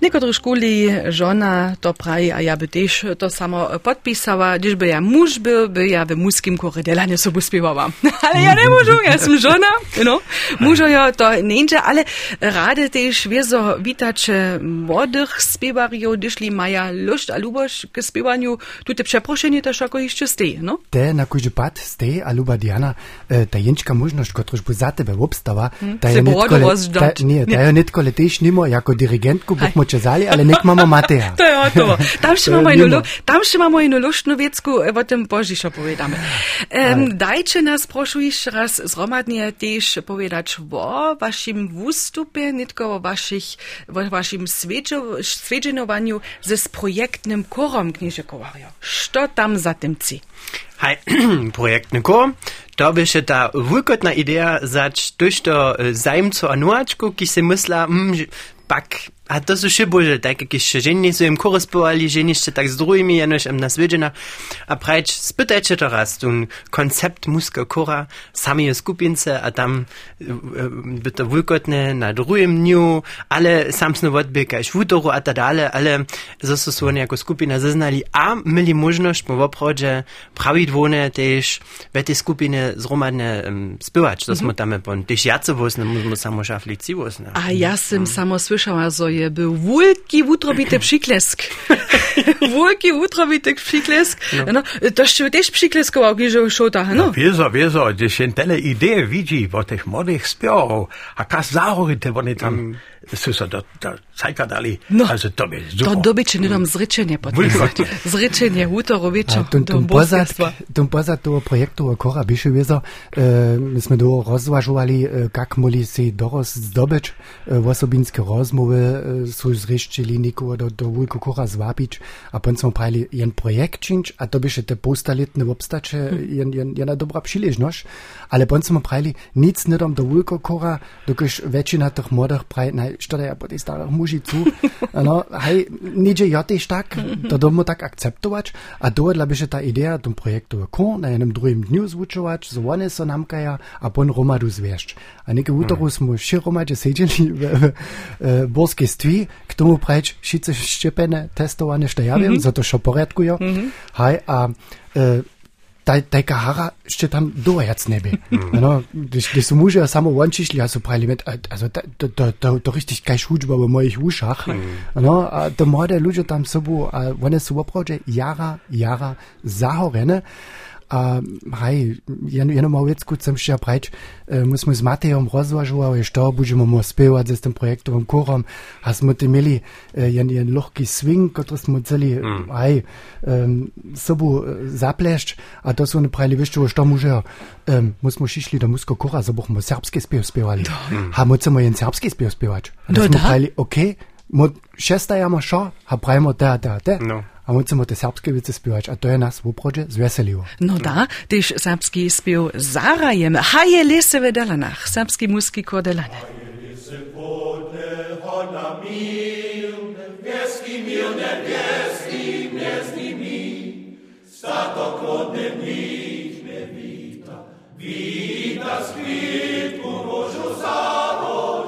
Nekotori školi žena to pravi, a ja bi tež to samo podpisala, když bi ja muž bil, bi ja v muškim kore delanju sobu spivala. ale ja ne možu, ja sem žena, no, mužo jo to neče, ale rade tež vezo vitače vodih spivarjev, dišli maja lušt, a ljuboš k spivanju, tu te preprošenje tež ako išče ste, no? Te na koji župat ste, a ljuba Diana, ta jenčka možnost, kotrož bo za tebe obstava, ta je netko letejš nimo, jako dirigentko, bomo počezali, ali nek imamo Mateja. to je otovo. Tam še imamo, enolo, tam še imamo enološno vecku, o eh, tem požišo povedame. Um, daj, če nas prošuješ raz zromadnije tež povedač o vašim vustupe, netko o vaših, o vašim sveđo, sveđenovanju ze s projektnim korom knjižekovarjo. Što tam za temci? Hej, projektny kor. To by się ta wykotna idea za coś to eh, zajmco anuaczku, ki se mysla, mm, pak a to szybo, że tak jakieś żeni so im chore spowali, że jeszcze tak z drugimi, jenoś im naswiedziena. A prajcz, spytajcie to raz, ten koncept muska kora, sami je skupince, a tam e, e, by to wulkotne na drugim dniu, ale sam snu w útoru a tak dalej, ale zase jako skupina zaznali, a mieli możność po oprodzie prawidłowne też w tej skupinie zromadne um, to smo tam po też jace wosne, musimy samo szaflici wosne. A ja sam samo słyszała, że je był wielki utrobity przyklesk. wielki utrobity przyklesk. No. to jeszcze też przykleskował, kiedy szota, no. Wieso, wieso, gdzie się tyle idee widzi, bo tych młodych śpiewał, a kas zahoryte, oni tam, są so do, do cajka dali, No. also to jest To super. dobycie nie dam zryczenie podpisać. Wulkotnie. Zryczenie, utorowicze. A tun, tun pozad, toho projektu Kora Biše Viezo, e, my sme do rozvažovali, e, kak moli si doros zdobyć e, osobinske rozmowy, sú zrištili nikoho do, do Vulko Kora zwabić, a pon smo pravili jen projekt činč, a to biše te postaletne obstače, jen, jen, jena dobra przyležność, ale pon smo pravili, nic ne dam do Vulko Kora, dokiż väčšina tých młodých pravi, na hej, što da ja po tej starých mužicu, no, hej, nidzie ja też tak, to domu tak akceptować, a dohodla by się ta idea tym projektu kon na jednym drugim dniu zwuczować, so one so namkaja, a pon romadu zwierzch. A niekie utoru smo wszy romadzie siedzieli w, w, w Borskiej stwi, k tomu prać wszyscy szczepione, testowane, što ja wiem, za to šo poredkujo, hej, a e, taj, taj kahara jeszcze tam dojac nebe. No, když, když su muži samo łączyli, a su prali mit, also to, to, to, to richtig kaj šučba v mojich ušach. No, a to młode ludzie tam sobu, a one su opravdu jara, jara zahorene. A haj, jen, jedno vecku sem še preč, e, eh, mi smo z Matejem razvažovali, što budemo mu spevati z tem projektovim korom, a smo ti imeli eh, en, en lahki swing, kot smo celi, mm. haj, um, sobo eh, zaplešč, a to so ne pravili, veš, što možejo. Um, mi smo šli do musko kora, za bomo srpski spev spevali. Mm. Ha, mocemo en srpski spev spevač. A to smo pravili, ok, šestajamo šo, a pravimo da, da, da. No. a on se mu ty serbské věci zpívač a to je nás v obrodě. No dá, když serbský zpěv zárajem, haje lese ve delanách, serbský muský kordelane. Haje lese pode, hona statok vodne mnih ne vita, vita skvitku vožu zarožu,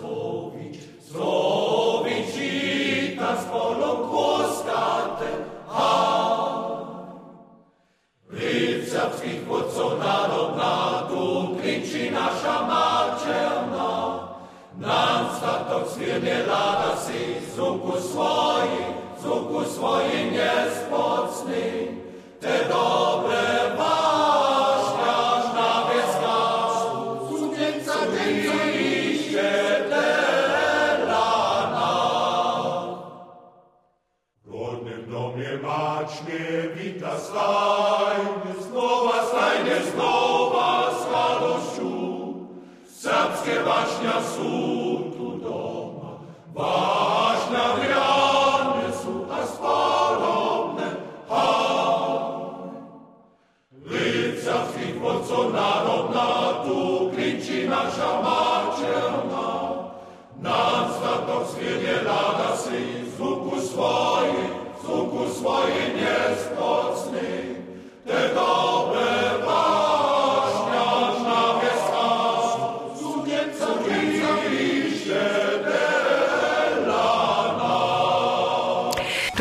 wóg nas złowić, złowić i nas polą kłoskate. Ha! Ryd serbskich wódców narod na tu kliczy nasza macielna. Nam statok swirnie lada si, zuku swoi, zuku swoi Serbskie waśnia są tu doma, waśnia wiane są, a spalone, Lid serbskich wodców narodna, tu kliczy nasza macielna. Nam statok swiednie lada si, zvuku swoje, zvuku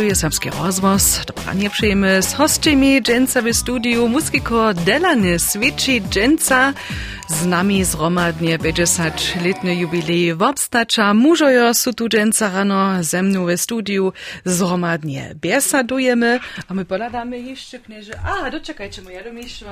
Tu je serbski rozvoz, dobranie przyjemy z hostymi dżęca w studiu muskiko Delany Swici dżęca. Z nami zromadnie 50-letny jubilej wobstacza. Mużojo su tu dżęca rano ze mną w studiu zromadnie biesadujemy. A my poladamy jeszcze knieże. A, doczekajcie, moja dom jeszcze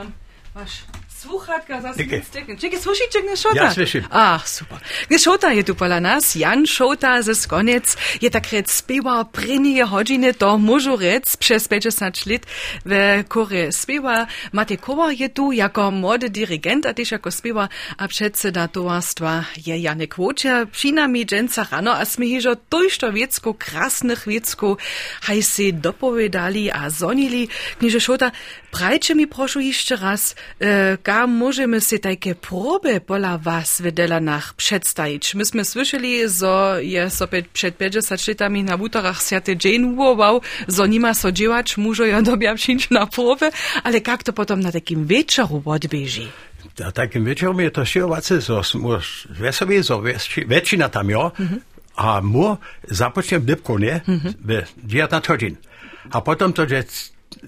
słuchatka za Dzięki. styknie. Czekaj, słyszycie, nie szota? Ja słyszim. Ach, super. Gdy Šota je tu pola nas, Jan Šota ze Skonec je takrat spiewał prynije hodźiny to môžu rec przez 50 lat w kore spiewa. Matej Kowa je tu jako młody dirigent, a też jako spiewa, a przedseda towarstwa je Janek Wojciech. Przynajmniej dżęca rano, a sme hižo tojšto wiecko, krasnych wiecko, haj si dopovedali a zonili. Kniže Šota, prajče mi prošu jeszcze raz, e, ka możemy si takie próby pola was w Delanach przedstawić. Myśmy słyszeli, że je sobie przed 50 latami na butorach Święty Jane ułował, że nie ma co dziełać, mużo ja dobia przyjść na próbę, ale jak to potem na takim wieczoru odbieży? Na takim wieczorom je to siłowace, so smo vesovi, so väčšina tam jo, a mu započnem dybku, ne, v 19 hodin. A potom to, že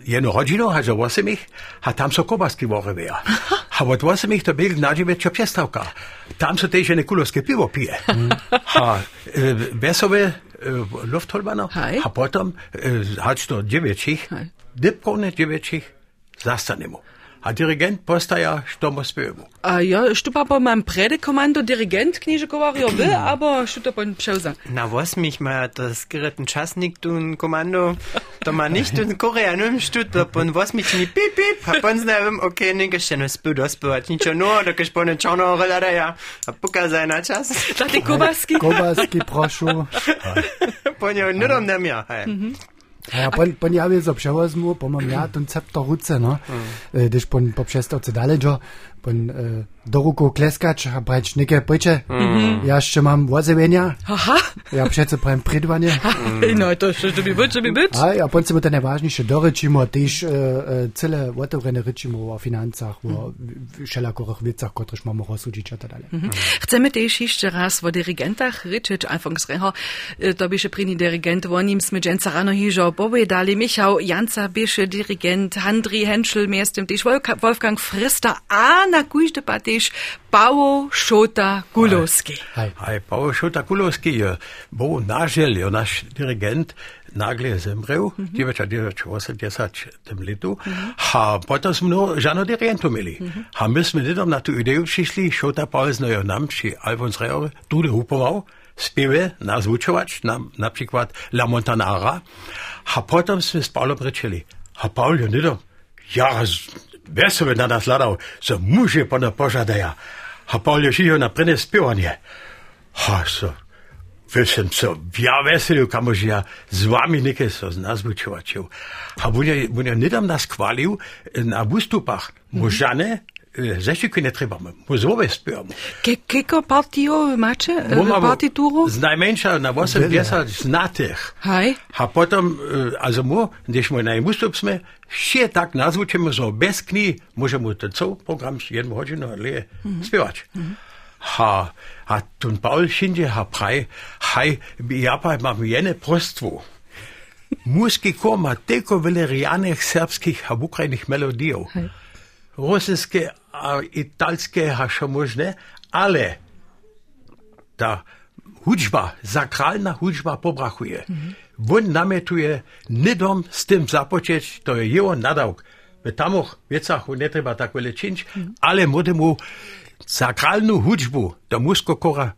jednu hodinu, a že 8 ich, a tam so kobasky vore veja. A od 8 ich to byl nađive čo pjestavka. Tam so tež nekulovské pivo pije. A e, vesove e, Luftholbaner, Hej. a potom e, hač to djevěčích, Hej. dipkone djevěčích, zastanemo. A dirigent postaja, što mu spijemo. A ja, što pa po mam predekomando dirigent kniže govorio by, abo što to pon převza? Na was mich ma das geretten Chasnik tun Kommando, da ma nicht tun Koreanum stut, und was mich ni pip pip, hab uns nevim, okay, ne gestern spü das spü, hat nicht no, da gespone chono relada ja, a puka seiner Chas. Za te kovaski? Kovaski, prošu. Ponio, nudom nem ja, hej. A ja pon, pon ja wiedzę, przewozmu, po mam ja ten cepto ruce, no. E, Gdyż pon po przestawce dalej, jo, pon e, do ruku kleskać, a brać niekie pycie. Ja jeszcze mam wozewienia, Aha, ja przece prajem prydwanie. no to što bi byt, što bi byt? A ja potem to najważniejsze doryczimo, też e, e, cele otvorene ryczimo o finansach, o wszelakorych wiecach, których mamy rozsudzić i tak dalej. Chcemy też jeszcze raz o dirigentach ryczeć, anfangsreho, to byše prini dirigent, o nim sme dżęca rano hižo povedali, Michał Janca byše dirigent, Handri Henschel miestem, też Wolka- Wolfgang Frister, a Anna Kuistepateş, Pavo Šota Kulovski. Aj, aj, Pavo Šota Kulovski je bo naželjo naš dirigent nagle zemrel, uh -huh. 1980 letu, uh -huh. a potem smo žano dirigentu imeli. Uh -huh. A mi smo nedom na to idejo prišli, Šota Pavezno je nam, či Alfons Rejo, tudi upoval, spjeve na zvučovač, na, na primer La Montanara, a potem smo s Pavlom rečeli, a Pavl je nedom, ja, vesel na nas laral, se muži pa ne požadeja, a pa ležijo na prenespevanje. Ha, so, veš, sem se ja veselil, kamožija, z vami nekaj so z nas bučovačil. A bunja, bunja nedam nas hvalil na Bustupah, možane, mm -hmm. Ne trebamo, mu zove spevamo. Ke, keko partio macie? E, Partituro? Z najmenša na 80 znatih. Hej. A potom, e, also mu, když mu na ústup jsme, še tak nazvučeme, že bez kní můžeme ten celý program jednu hodinu le zpěvat. Ha, a tun Paul Schindje ha praj, haj, ja pa mam jene prostvu. Muski kor ma teko valerijanih serbskih a ukrajnih melodijov. Rusinske a še možne, ale ta hudžba, sakralna hudžba pobrachuje. On nametuje nedom s tym započeć, to je jeho nadawk. W tamoch wiecach nie trzeba tak wiele czynić, ale młody mu sakralną hudżbu do muskokora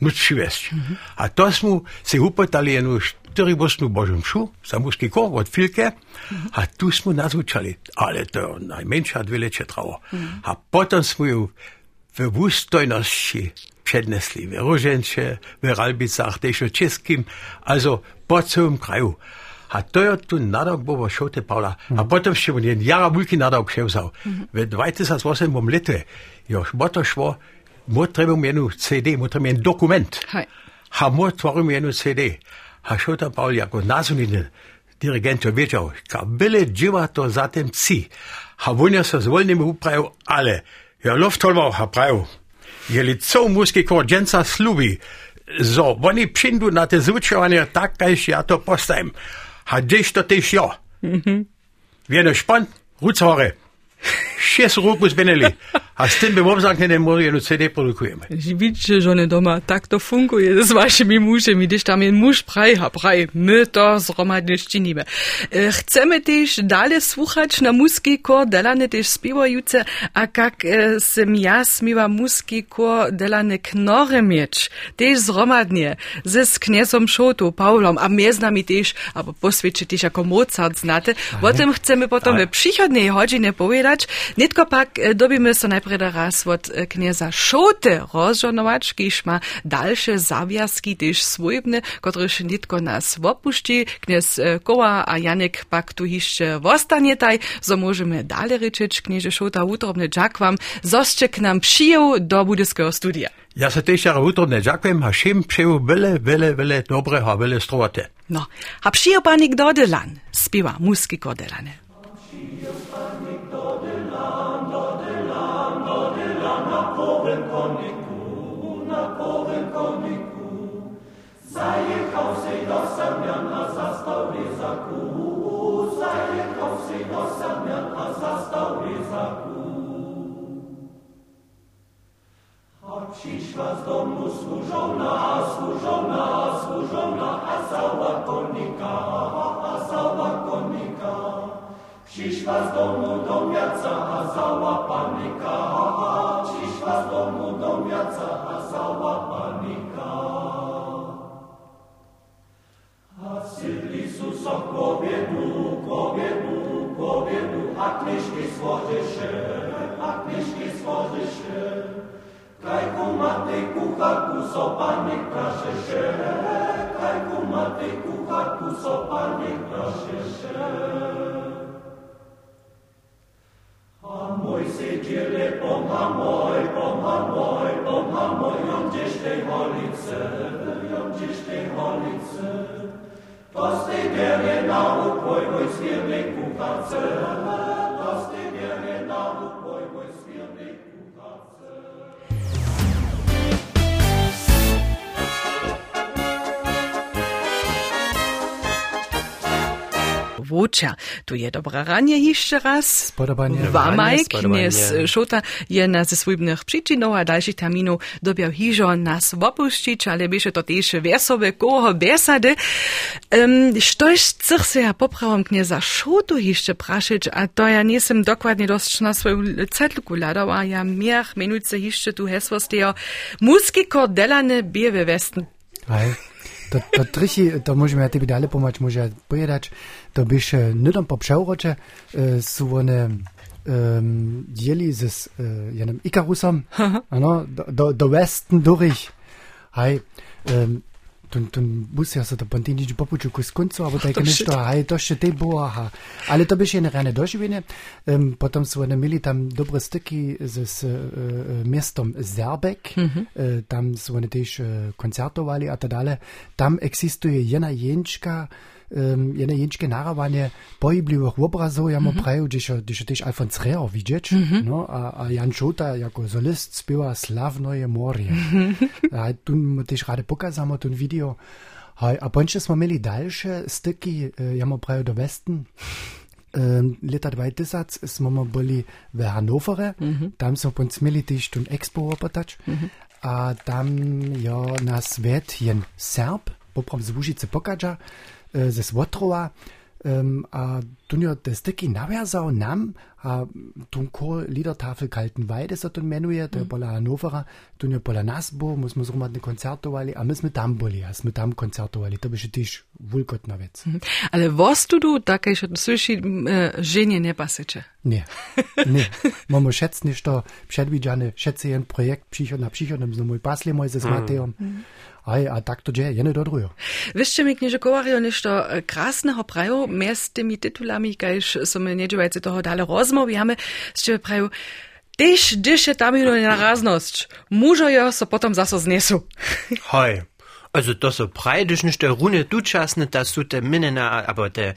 nič več. Uh -huh. A to smo se upetali eno štiribosno božemšu, samo skiko od Filke, uh -huh. a tu smo nazvučali, ali to je najmanjša dve leče travo. Uh -huh. A potem smo jo v vustojnosti přednesli, v Roženče, v Ralbicah, tež v Českim, also po celem kraju. A to je tu nadok bovo šel te Pavla. Mm -hmm. A potem še v njen jarabulki nadok še vzal. Mm -hmm. V 2008 letu je još bo to šlo 못하면 메뉴 세대 못하면 dokument. 하모 tvaro 메뉴 세대. Hašota Pavljako, nasuninen, dirigent je večal, kabele dživa to zatem psi. Havunja so z voljnimi upravil, ale, ja loftolval ha pravil. Je lico muski korđenca slubi, zo, oni pšindu na te zvučevanje, tak kaj ja to postajem. Ha deš to teš jo. Mm -hmm. Vjeno špan, rucvore. Šest ruku zbeneli. A s tym bym obzaknęli, może jednu CD produkujemy. Widzicie, żony doma, tak to funkuje z waszymi mužemi, gdyż tam je muž praj, a praj, my to zromadnie szczynimy. E, Chcemy też dalej słuchać na muski kor, delane też śpiewajuce, a jak e, sem ja smiła muski kor, delane knory mieć, też zromadnie, ze z kniezom Szotu, Paulom, a mnie z nami też, albo poswiecie też jako Mozart znate. O tym chcemy potem w przychodniej godzinie powiedzieć, nitko pak e, dobimy so najpierw raz od e, knieza Szote rozżonować, kiż ma dalsze zawiaski też swójbne, któryż nitko nas opuści. Kniez e, Koła a Janek pak tu jeszcze wostanie taj, so możemy dalej ryczyć. Knieże Szota utrobny dziak wam, zoście k nam przyjął do budyskiego studia. Ja se też jara utrobne dziękuję, a všim přeju vele, vele, vele dobrého a vele. No, a przyjął panik Dodelan, śpiewa muski kodelane. Hab Przyszła z domu służona, służona, służona, a cała konika, a cała konika. Przyszła z domu do miaca, a cała panika, przyszła z domu do miaca, a cała panika. A sydli susok kobietu, kobietu, kobietu, a knyżki słodysze, a knyżki słodysze. Kajku matej kucharku, sopanik praszesze, kajku matej kucharku, sopanik praszesze. A mój siedziele, pomha moj, pomha moj, pomha moj, ją gdzieś tej holice, ją gdzieś tej holice. To z tej wiery nauk, mój, mój swiernej kucharce, to Wóča. Tu je dobra ranie jeszcze raz. Spodobanie. Wamaj, kniez Szota je na ze swojbnych przyczynów a dalszych terminów dobiał hižo nas opuścić, ale bieže to też wiesowe koho besady. Um, Štož chcech se ja poprawom knieza Szotu jeszcze praszyć, a to ja nie jestem dokładnie dość na swoją cetluku ladał, a ja miach minutce jeszcze tu hesło z tego muski kordelane biewe westen. Hej. To, to trichi, to môžeme ja tebi dalej pomôcť, môže povedať, to byš nudom po přeuroče e, sú one um, dieli s e, jenem Ikarusom, ano, do, do, do Westen durch. Hej, um, tun busja se da pandinič bo počul ko skoncu, a bo taj nešto, a je to še te bo, aha. Ale to bi še ene rane doživljenje. Um, potem so imeli tam dobre stiki z, z uh, mestom Zerbek, uh -huh. uh, tam so oni tež uh, koncertovali, a tako dalje. Tam eksistuje ena jenčka, uh, um, jedne jenčke naravanie pohyblivých obrazov, ja mu prajú, když když tiež Alfons Reher widzieć, no, a, a Jan Schota jako solist spiewa Slavnoje Morie. a tu mu tiež rade pokazamo, tu video. Hej, a ponče smo imeli daljše styky, e, ja mu prajú do Westen. Um, leta 2000 smo mo boli v Hannovere, tam smo ponc imeli tiež tu expo opatać, a tam jo na svet jen Serb, poprav z Łužice pokaža, e, ze Svotrova, um, a tu te styky nawiązał nam, a tu ko Liedertafel Kaltenweide so tu menuje, to je pola Hannovera, tu je pola nas bo, my smo zhromadne koncertovali, a my sme tam boli, a sme tam koncertovali, to by še tiež vulkotna vec. Ale was du du, takie się słyszy, e, żenie nie pasycze. Nie, nie. Mamy schätzen nicht to przedwidziane, schätze jen projekt psycho na psycho, nam są mój pasli mój ze z Mateom. Aj, a tak to dzieje, jene do drugiego. Wiecie mi, knieże Kowario, nešto e, krasnego praju, z tymi tytułami, kajż są my niedziewajcy toho dalej rozmawiamy, z czego praju, Tyś, dysze tam ino na raznosť. Mužojo so potom zaso znesu. Hoj. Also to so praj, když nicht der Rune dučasne, da su te minena, aber te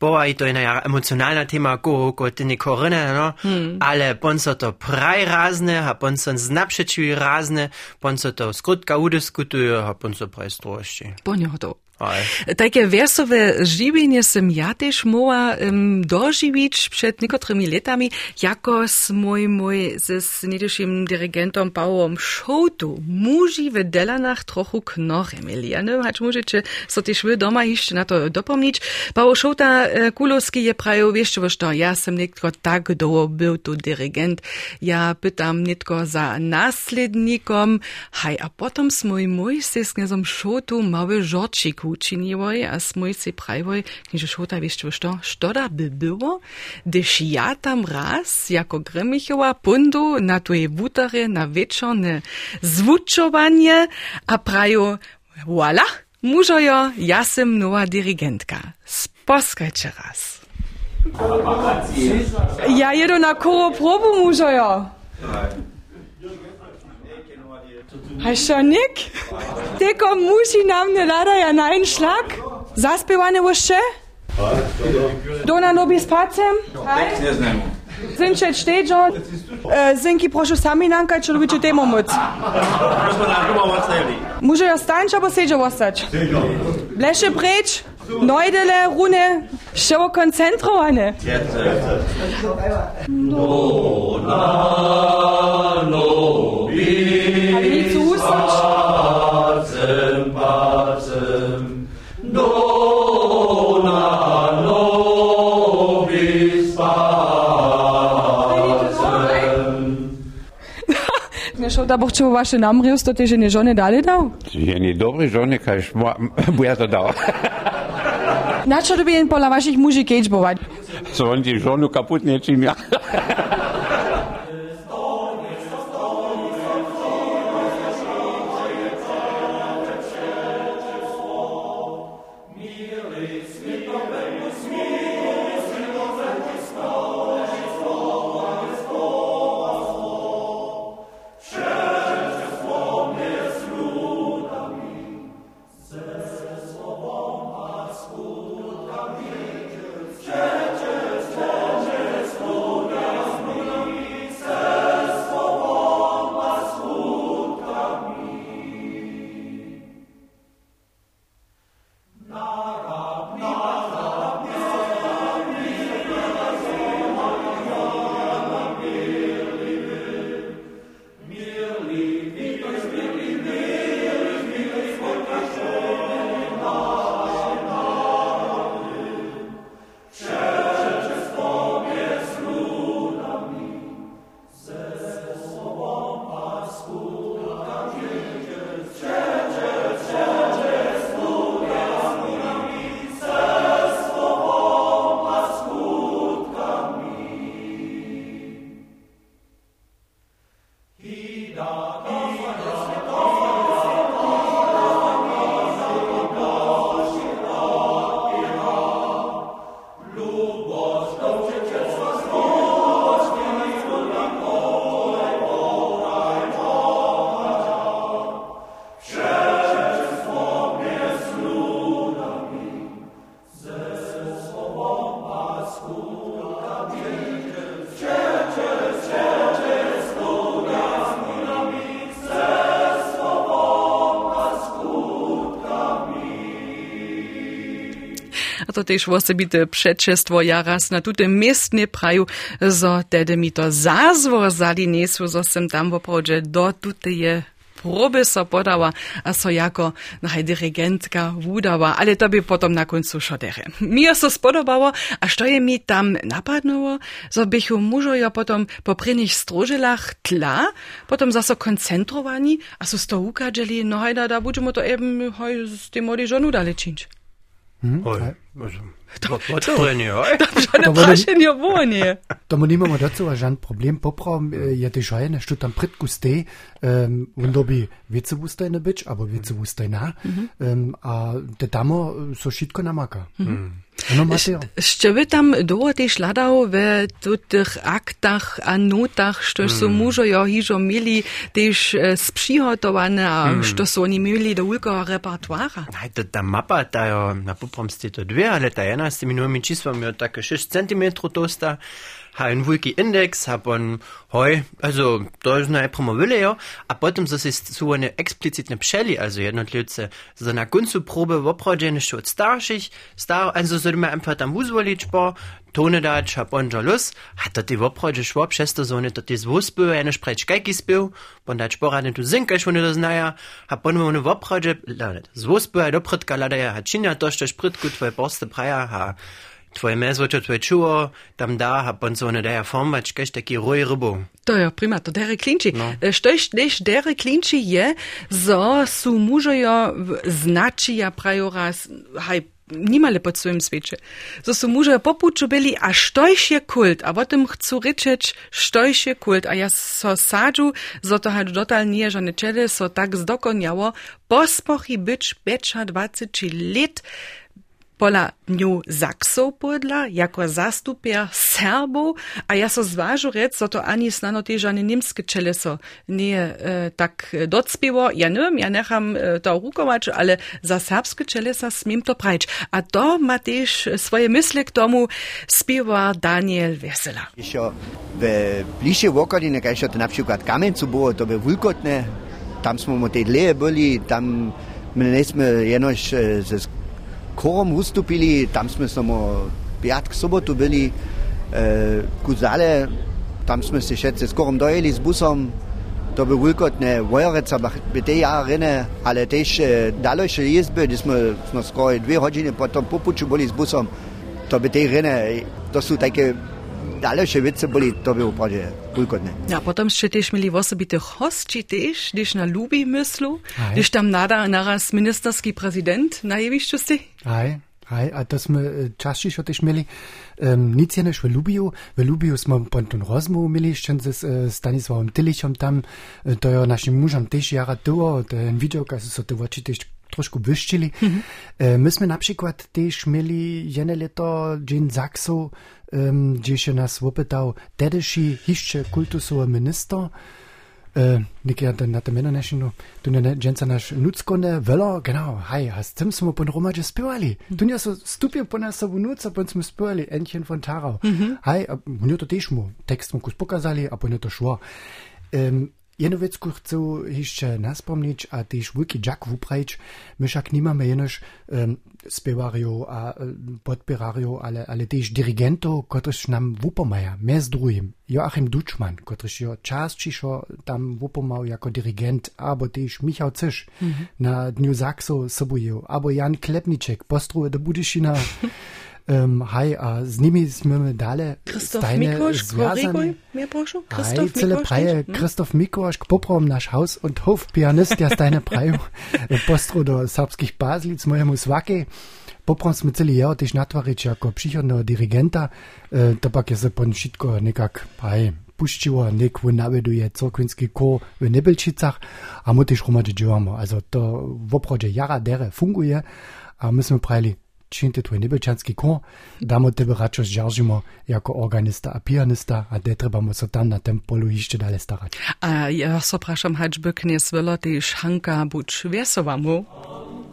Boa i to je na emocionalna tema, ko, ko te ne korene, no? Ale pon so to praj razne, a pon so znapšečuj razne, pon so to skrutka udiskutuju, a pon so praj strošči. Poňo to. Takie wiersowe żywienie sem ja też mogła um, dożywić przed niektórymi latami, jako z mój, mój z niedyszym dyrygentom Pawłem Szołtu. Muži w Delanach trochu knory mieli. Ja nie wiem, hać możecie so też wy doma jeszcze na to dopomnieć. Paweł Szołta e, Kulowski je prajo, wiesz co, ja sem nietko tak długo był tu dyrygent. Ja pytam nietko za naslednikom. Haj, a potom s mój mój z kniezom Szołtu mały żorcik učinivoj a smoj si pravoj, kniže šota, vieš čo, što, da by było, gdyż ja tam raz, jako Grymichova, pundu na tuje wutare, na wieczorne zwučovanie a praju, voila, mužojo, ja sem nova dirigentka. Sposkajcie raz. Ja jedu na koro probu, mužojo. Hej, što, Nik? Teko musi nam ne ladaja na en šlag? Zaspevane še? Dona nobi s pacem? Hej? Zinčeć šteđo? E, Zinki, prošu sami nankaj, če lubiče temo moc. Muže jo stanč, abo seđo ostać? Bleše preč? Nojdele, rune, ševo koncentrovane. Dona, no, bi, Ale nic usłysz. Pacem, Mieszał da chciał wasze namrius, to ty żenie żony dalej dał? Je nie dobry żony, kaž bo ja to dał. Na co by jen pola waszych muži kečbovať? Co on ti żonu kaput nie činja. to też osobite przedczestwo ja raz na tutem miestnie praju, zo tedy mi to zazwozali nesu, zo sem tam poprodzie do tuteje proby so podała, a so jako nachaj dirigentka wudała, ale to by potom na końcu szodere. Mi so spodobało, a što je mi tam napadnęło, zo bychu mužojo potom po prynych strożelach tla, potom zaso koncentrowani, a so sto ukadželi, no hajda, da budžemo to eben hoj z tym młodej żonu dalej czynić. Oj, also, was to drin, ja? Žene bude- prašenje vonje. To mu nimamo dazu a žan problem poprav, je te žajene, što tam pred ähm, und wie zu wust eine bitch aber wie witze wust deine ähm a de damo so shit kona maka Ščeve tam Schladau, šladao v tih aktah, an notach, što so mhm. mujo ja hijo mili, mužojo hižo imeli, tež eh, spšihotovane, mhm. što so oni imeli dolgo repertoara. Najte ta mapa, ta jo na poprom ste to dve, ali ta ena ste minuli čisto, mi je tako 6 cm tosta. Ha einen wulki Index, hab on hoj, also, to jest najpierw wille, ja, a potem das ist so eine explizitne Pscheli, also jednotliwe, so na guncu probe woprodzenie schon starszych, star, also so man einfach tam uzwolić po, tone dać, hab on lus, hat dat die woprodzie szło przez to so nie, dat jest wusbył, eine sprech gejki spił, bon dać porady tu zinkaš, schon das naja, hab on one woprodzie, z wusbył, do prytka lada ja, hat czynia to, że prytku twoje borste praja, ha, tvoje meso, čo tvoje čuo, tam dá, a pon so ne daja formać, kaž taki roj rybu. To je prima, to dere klinči. No. Štož než dere klinči je, zo su mužojo značija prajo raz, haj, nimale pod svojim sveče. Zo su mužojo popuču bili, a štož je kult, a potem chcú ričeč, štož je kult, a ja so sadžu, zo to haj dotal nie, že nečele so tak zdokonjało, pospochy byč 25 let, pola nju Saksov podla, jako zastupja Serbov, a ja so zvažu rec, so to ani snano tež ani nemske čeleso nije e, tak docpivo, ja ne ja neham e, to rukovač, ale za serbske čelesa smim to prajč. A to ma tež svoje misle k tomu spiva Daniel Vesela. Išo v bližje vokaline, kaj še to napšikrat kamencu bilo, to bi vulkotne, tam smo mu te dlje bili, tam my nejsme jenož e, ze korom ustupili, tam smo samo petek, soboto bili eh, kuzale, tam smo se še s korom dojeli z busom. To bi vulkotne vojoreca, bi te jarene, ali tež daljše jezbe, da smo, smo skoraj dve hodine potem popuču bili z busom, to bi te rene, to so take dalsze wice byli, to by uprawie wulkotne. Ja, potom jeszcze też mieli osobitych hostci też, gdyż na lubi myslu, Aj. gdyż tam nada naraz ministerski prezydent na jewišću ste. Aj, aj, a to sme e, častišo też mieli, um, nic jenež v Lubiu, v Lubiu sme ponton rozmovu mieli ešte s uh, Stanisłavom Tylichom tam, e, to je našim mužom też jara było, to je widział, kad so te oči też trošku wyszczyli. E, my sme napríklad też mieli jedne leto Jane Saxo, um, gdzie się nas opytał tedyszy jeszcze kultusowy minister, Äh, Niki hat na tem nešinu, tu ne dženca naš nuckone, velo, genau, hej, a s tem smo pon romađe spevali. Tu nje so stupio po nas sobu nuca, pon smo spevali Entchen von Tarau. Hej, a nje to tež mu, tekst smo kus pokazali, a to šlo. Jednu vec, ku chcę jeszcze naspomnieć, a też wielki Jack wuprać, my však nimamy jenoż um, a um, podpierario, ale, ale też dirigento, któryś nam wupomaja, bez drugim. Joachim Dutschmann, któryś jo czasciszo tam wupomał jako dirigent, albo też Michał Cysz na Dniu Saxo sobujeł, albo Jan Klepniczek, postruje do Budyszina. um, hej, a z nimi dále Christoph Mikoš, koriguj, mir prošu? Christoph Mikoš, praje? Hm? Christoph Mikoš, poprom naš Haus- und Hofpianist, ja stajne praju, postru do serbskich Baslic, mojemu svake. Poprom sme celi jeho tež natvarič jako přichodného dirigenta, e, to pak je se pon všetko nekak, aj, puščiło, nek v naveduje cirkvinski kor v Nebelčicach, a my tež dživamo. Also to v oprodže jara dere funguje, a my sme prajeli, činte tvoj nebelčanski kor, damo tebe radšo žaržimo jako organista a pianista, a de trebamo se tam na tem polu ještě dále starať. A ja so prašam, hač by kniez velo tež Hanka buď viesovamu. Dżęca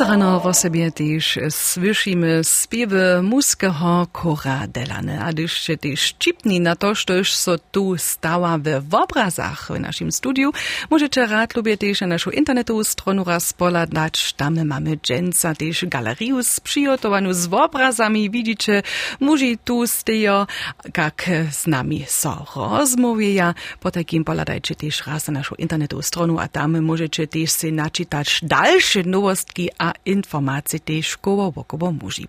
rano w osobie też słyszymy śpiewy muskiego kora Delane, a gdyż się też szczypni na to, że so tu stała w obrazach w naszym studiu, możecie rad lubię też na naszą internetową stronę raz poladać, tam mamy dżęca też galerię przygotowaną z obrazami, widzicie, muži tu stejo, jak z nami so rozmówieja, po takim poladajcie też raz na naszą internetową stronę, a tam możecie też się naczytać dalsze nowostki a informacije teško v obokobo muži.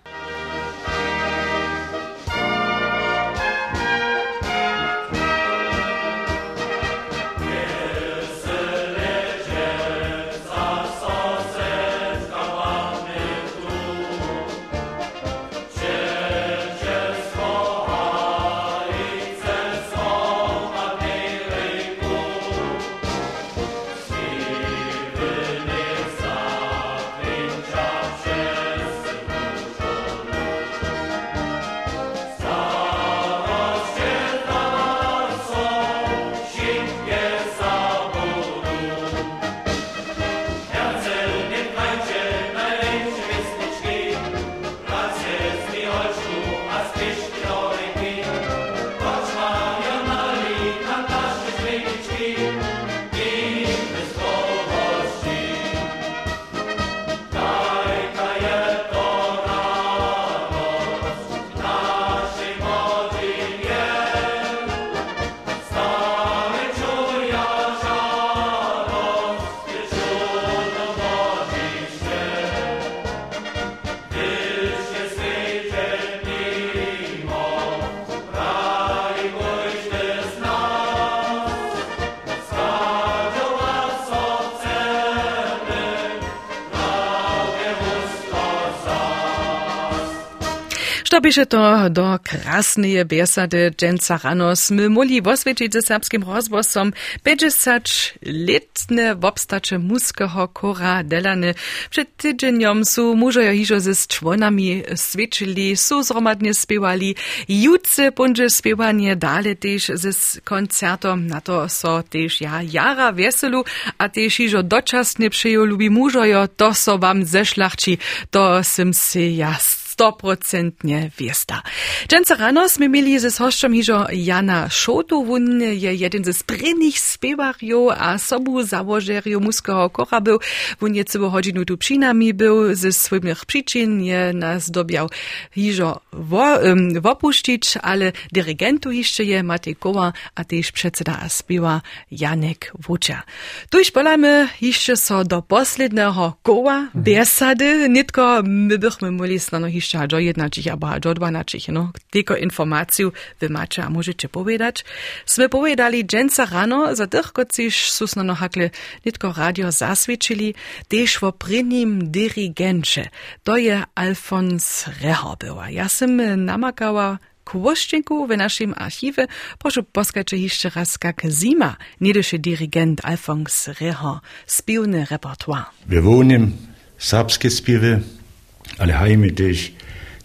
Do krásnej biesady dženca rano. Sme moli vosvedčiť se serbským rozbosom 50 letne wobstacze muského kora delane. Przed tydzieniom su mužojo hižo ze członami svedčili, su zromadnie spiewali, jutce bunže spiewanie dale też ze koncertom, na to so też ja jara weselu, a też hižo dočasne přejo lubi mužojo, to so wam zešlachči, to sim si jas stoprocentnie wiesta. Dżęca rano sme mieli ze hoszczom hižo Jana Šotu, wun je jeden ze sprynych spiewarjo a sobu założerjo muskiego kora był, wun je całą godzinu tu przy nami był, ze swoich przyczyn je nas dobiał hižo wo, um, wopuścić, ale dyrygentu jeszcze je Matej Koła, a też przedseda a spiewa Janek Wucza. Tuż polamy jeszcze so do poslednego koła, besady, nitko my bychmy mogli snano jeszcze do jednačich, albo do dvanačich, no. Tylko informaciju wy macie, a możecie powiedzieć. Sme powiedzieli dżęca rano, za tych, kociż susno no hakle nitko radio zasvědčili, też wo prynim dirigencie. To je Alfons Reho była. Ja sem namakała kwoszczynku w naszym archiwie. Proszę poskacze jeszcze raz, jak zima, niedyszy dirigent Alfons Reho, spiewny repertoire. Wir wohnen serbskie spiewy, ale hajmy też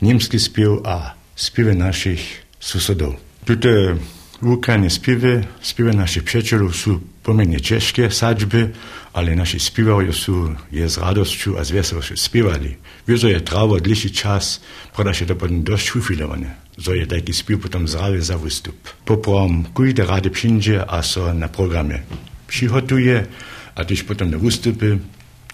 niemski spiew a spiewy naszych susodów. Tute Ukrajnie spiewy, spiewy naszych przyjaciół są pomiędzy ciężkie sadźby, ale nasi spiewają są je z radością a z wesołością spiewali. Wieso je trawa dliższy czas, prawda się to potem dość ufilowane. Je taki spiew potem zrawy za wystup. Poprom kujde rady przyjdzie, a so na programie przygotuje, a też potem na wystupy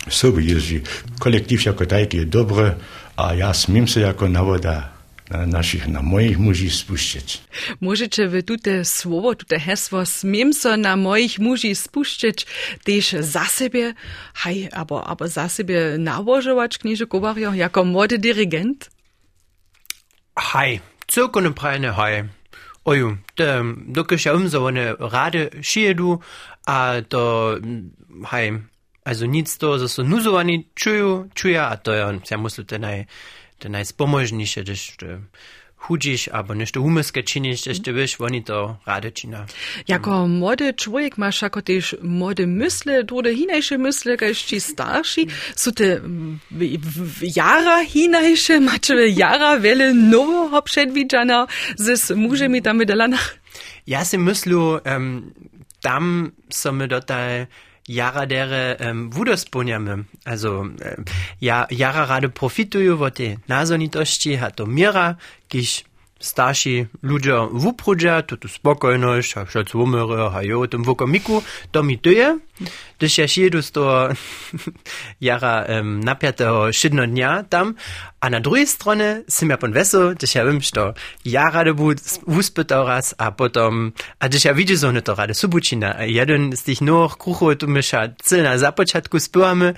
sobie jeździ. Kolektyw jako taki jest dobry, a ja smiem się jako nawoda na naszych, na moich muži spuścić. Możecie wy tute słowo, tute hesło smiem so na moich muži spuścić też za siebie, haj, abo, abo za siebie nałożować knieże Kowario jako młody dyrygent? Haj, cyrkone prajne haj. Oju, ja umso one rady šijedu, a to, haj, also nic to, nuzowani czują, czuja, a to ja, ja muszę te naj, te najspomożniejsze, gdyż chudzisz, albo nešto czynisz, gdyż ty wiesz, oni to rady czyna. Jako młody człowiek masz jako też młode myśle, drugie hinajsze myśle, każ ci starsi, są te jara hinajsze, macie jara wiele nowego przedwidziana z mużemi tam w Delanach? Ja si myślę, um, tam są my dotaj jara dere um, wudosponjamy. Also um, ja, jara rady profitują od tej nazonitości, a to mira, kiż starsi ludzie wuprudza, to tu spokojność, a wszelc umyry, a jo, tym wukomiku, to mi tyje, gdyż ja siedu z to jara um, napiatego szydno dnia tam, a na drugiej stronie sim ja pon weso, gdyż ja wiem, że jara de wuspytał raz, a potom, a gdyż ja że one to rady subucina, a jeden z tych noch krucho tu mysza cyl na zapoczatku spyłamy,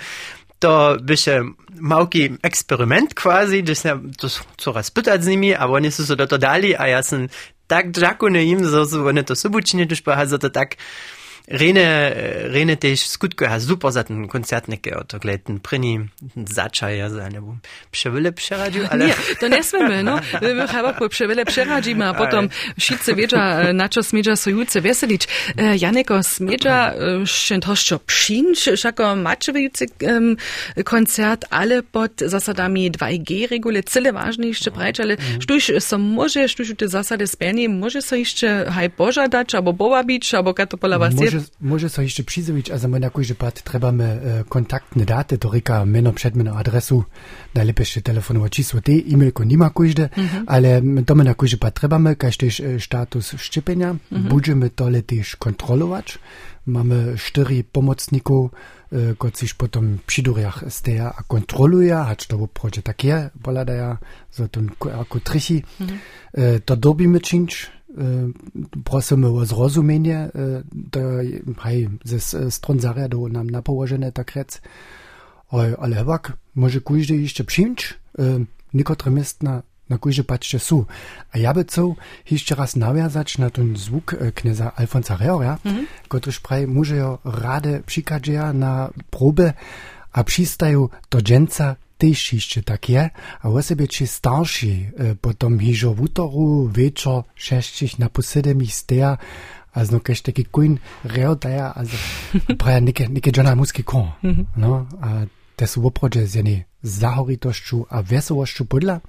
to byše małki eksperyment quasi, gdyż ja to coraz pytać z nimi, a oni są to dali, a ja sam tak dżakune im, że one to subucznie, gdyż to tak Rene, Rene też skutko ha super za ten koncert neke to gleten prini začaja za nebo przewyle przeradził, ale... Nie, to nie smiemy, no. My chyba po przewyle przeradzimy, a potom wszyscy wiedzia, na co smiedza sojuce weselić. Janeko smiedza szczętoszczo przyjść, szako maczewujący koncert, ale pod zasadami 2G regule, cyle ważne jeszcze brać, ale sztuś so może, sztuś te zasady spełni, może so jeszcze haj pożadać, albo bołabić, albo kato polawa Może, może so jeszcze przyzwać, a za mnie na kujże pat trebamy e, kontaktne daty, to ryka meno, przedmeno, adresu, najlepiej telefonowe čísło, te e-mailko nima kujże, ale to my na kaž też e, status szczepienia, będziemy tole też kontrolować. Mamy cztery pomocników, e, kociż potom przyduriach steja a kontroluje, hacz to wprodzie takie, boladaja, so to jako trichi. E, To dobimy czynć, prosimy o zrozumienie, to hej, ze stron zariadu nam na położenie tak rec. Ale chyba może kujże jeszcze przyjąć, niektóre miasta na kujże patrzcie są. A ja by co jeszcze raz nawiązać na ten zwuk knieza Alfonsa Reora, -hmm. praj może jo rade przykadzieja na próbę, a przystają do dżęca też jeszcze takie, a osobie ci starsi eh, potem hiżo w utoru, wieczor, sześcich na posedemich steja, a zno kaž taki kuin reotaja, a praja neke, neke džana muski kon. Mhm. No, a te su oprođe z jene zahoritošću a veselošću podla.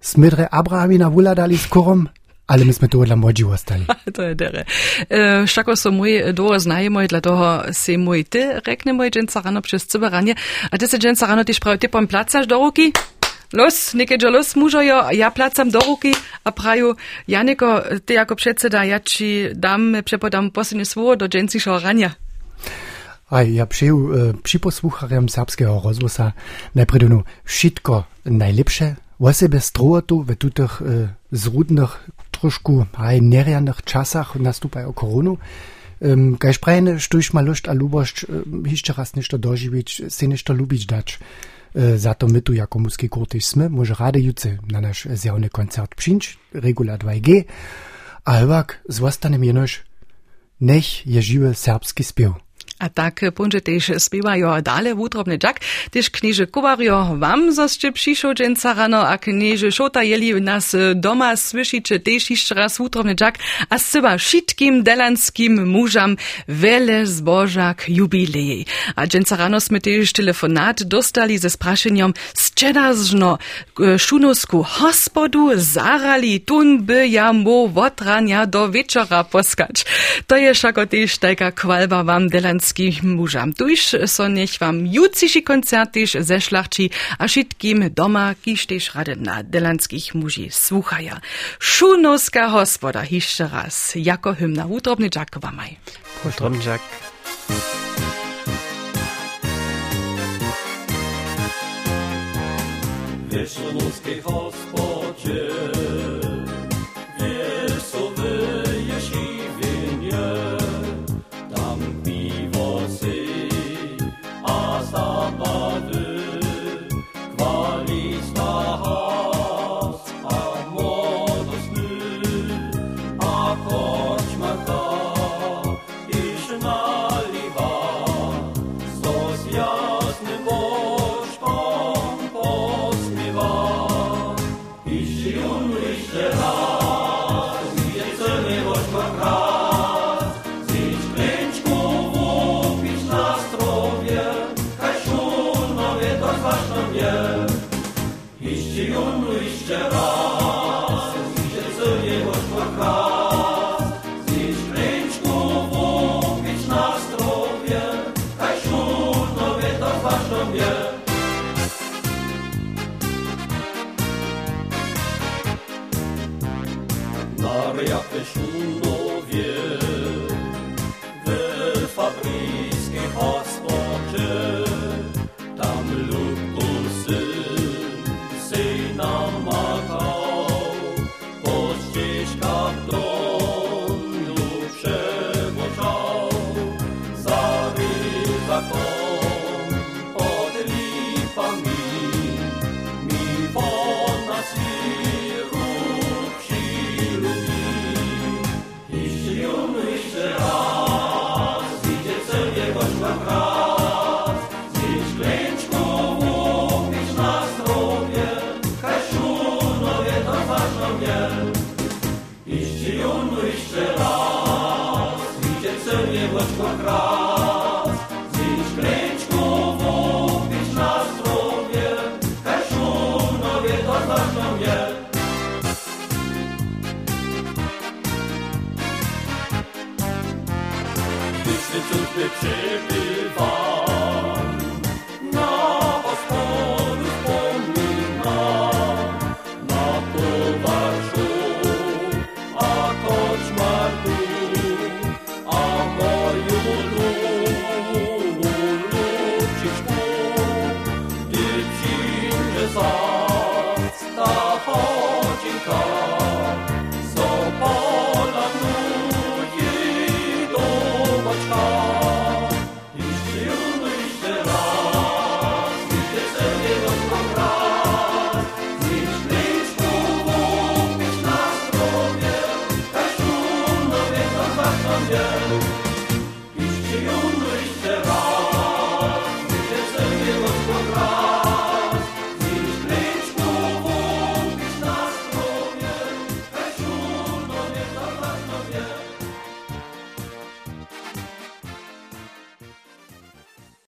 Smidre Abrahamina vuladali s korom, ale my sme tu dla młodzi ostali. to je dere. E, Všako so mój długo znajomoj, dla toho si mój ty rekne mój dżęca rano przez cyberanie, a ty se dżęca rano tyś prawie ty pom placasz do ruki? Los, niekiedy los mužojo, ja placam do ruky a praju, Janiko, ty jako předseda, ja ci dam, přepodam posledně svoje do džencišo rania. A ja přeju e, připosłucharem serbského rozhlasa najprve všetko najlepsze, o sebe strojotu v tutych e, zrudnych, trošku aj nerianych czasach nastupają koronu. Um, Kaž prajne, štuž ma lušt a lubošť, um, jeszcze raz nešto doživić, se nešto lubić dać. E, za to my tu jako muski kurtyś sme, może rady juce na nasz zjawny koncert przyjść, regula 2G, a hywak zostanem jenoś, nech je žiwy serbski spiew. A tak punže tež spievajo dale wutrobny džak, tež knieže Kovario vám zosće přišo dženca rano a knieže Šota jeli nas doma slyšiče tež ještě raz wutrobny džak a seba všetkým delanskim mužam vele zbožak jubileji. A dženca rano sme tež telefonat dostali ze sprašenjom zčedažno šunovsku hospodu zarali tun by ja mo votrania do večera poskać. To je šako tež tajka kvalba vám delanským mužam. Tuž so nech wam juciši koncertiš ze šlachči a všetkým doma, kiž tež rade na delanských muži słuchaja. Šunovska hospoda hišće raz, jako hymna. Utrobny džak wamaj. Utrobny džak. Wieszonuskiej hospodzie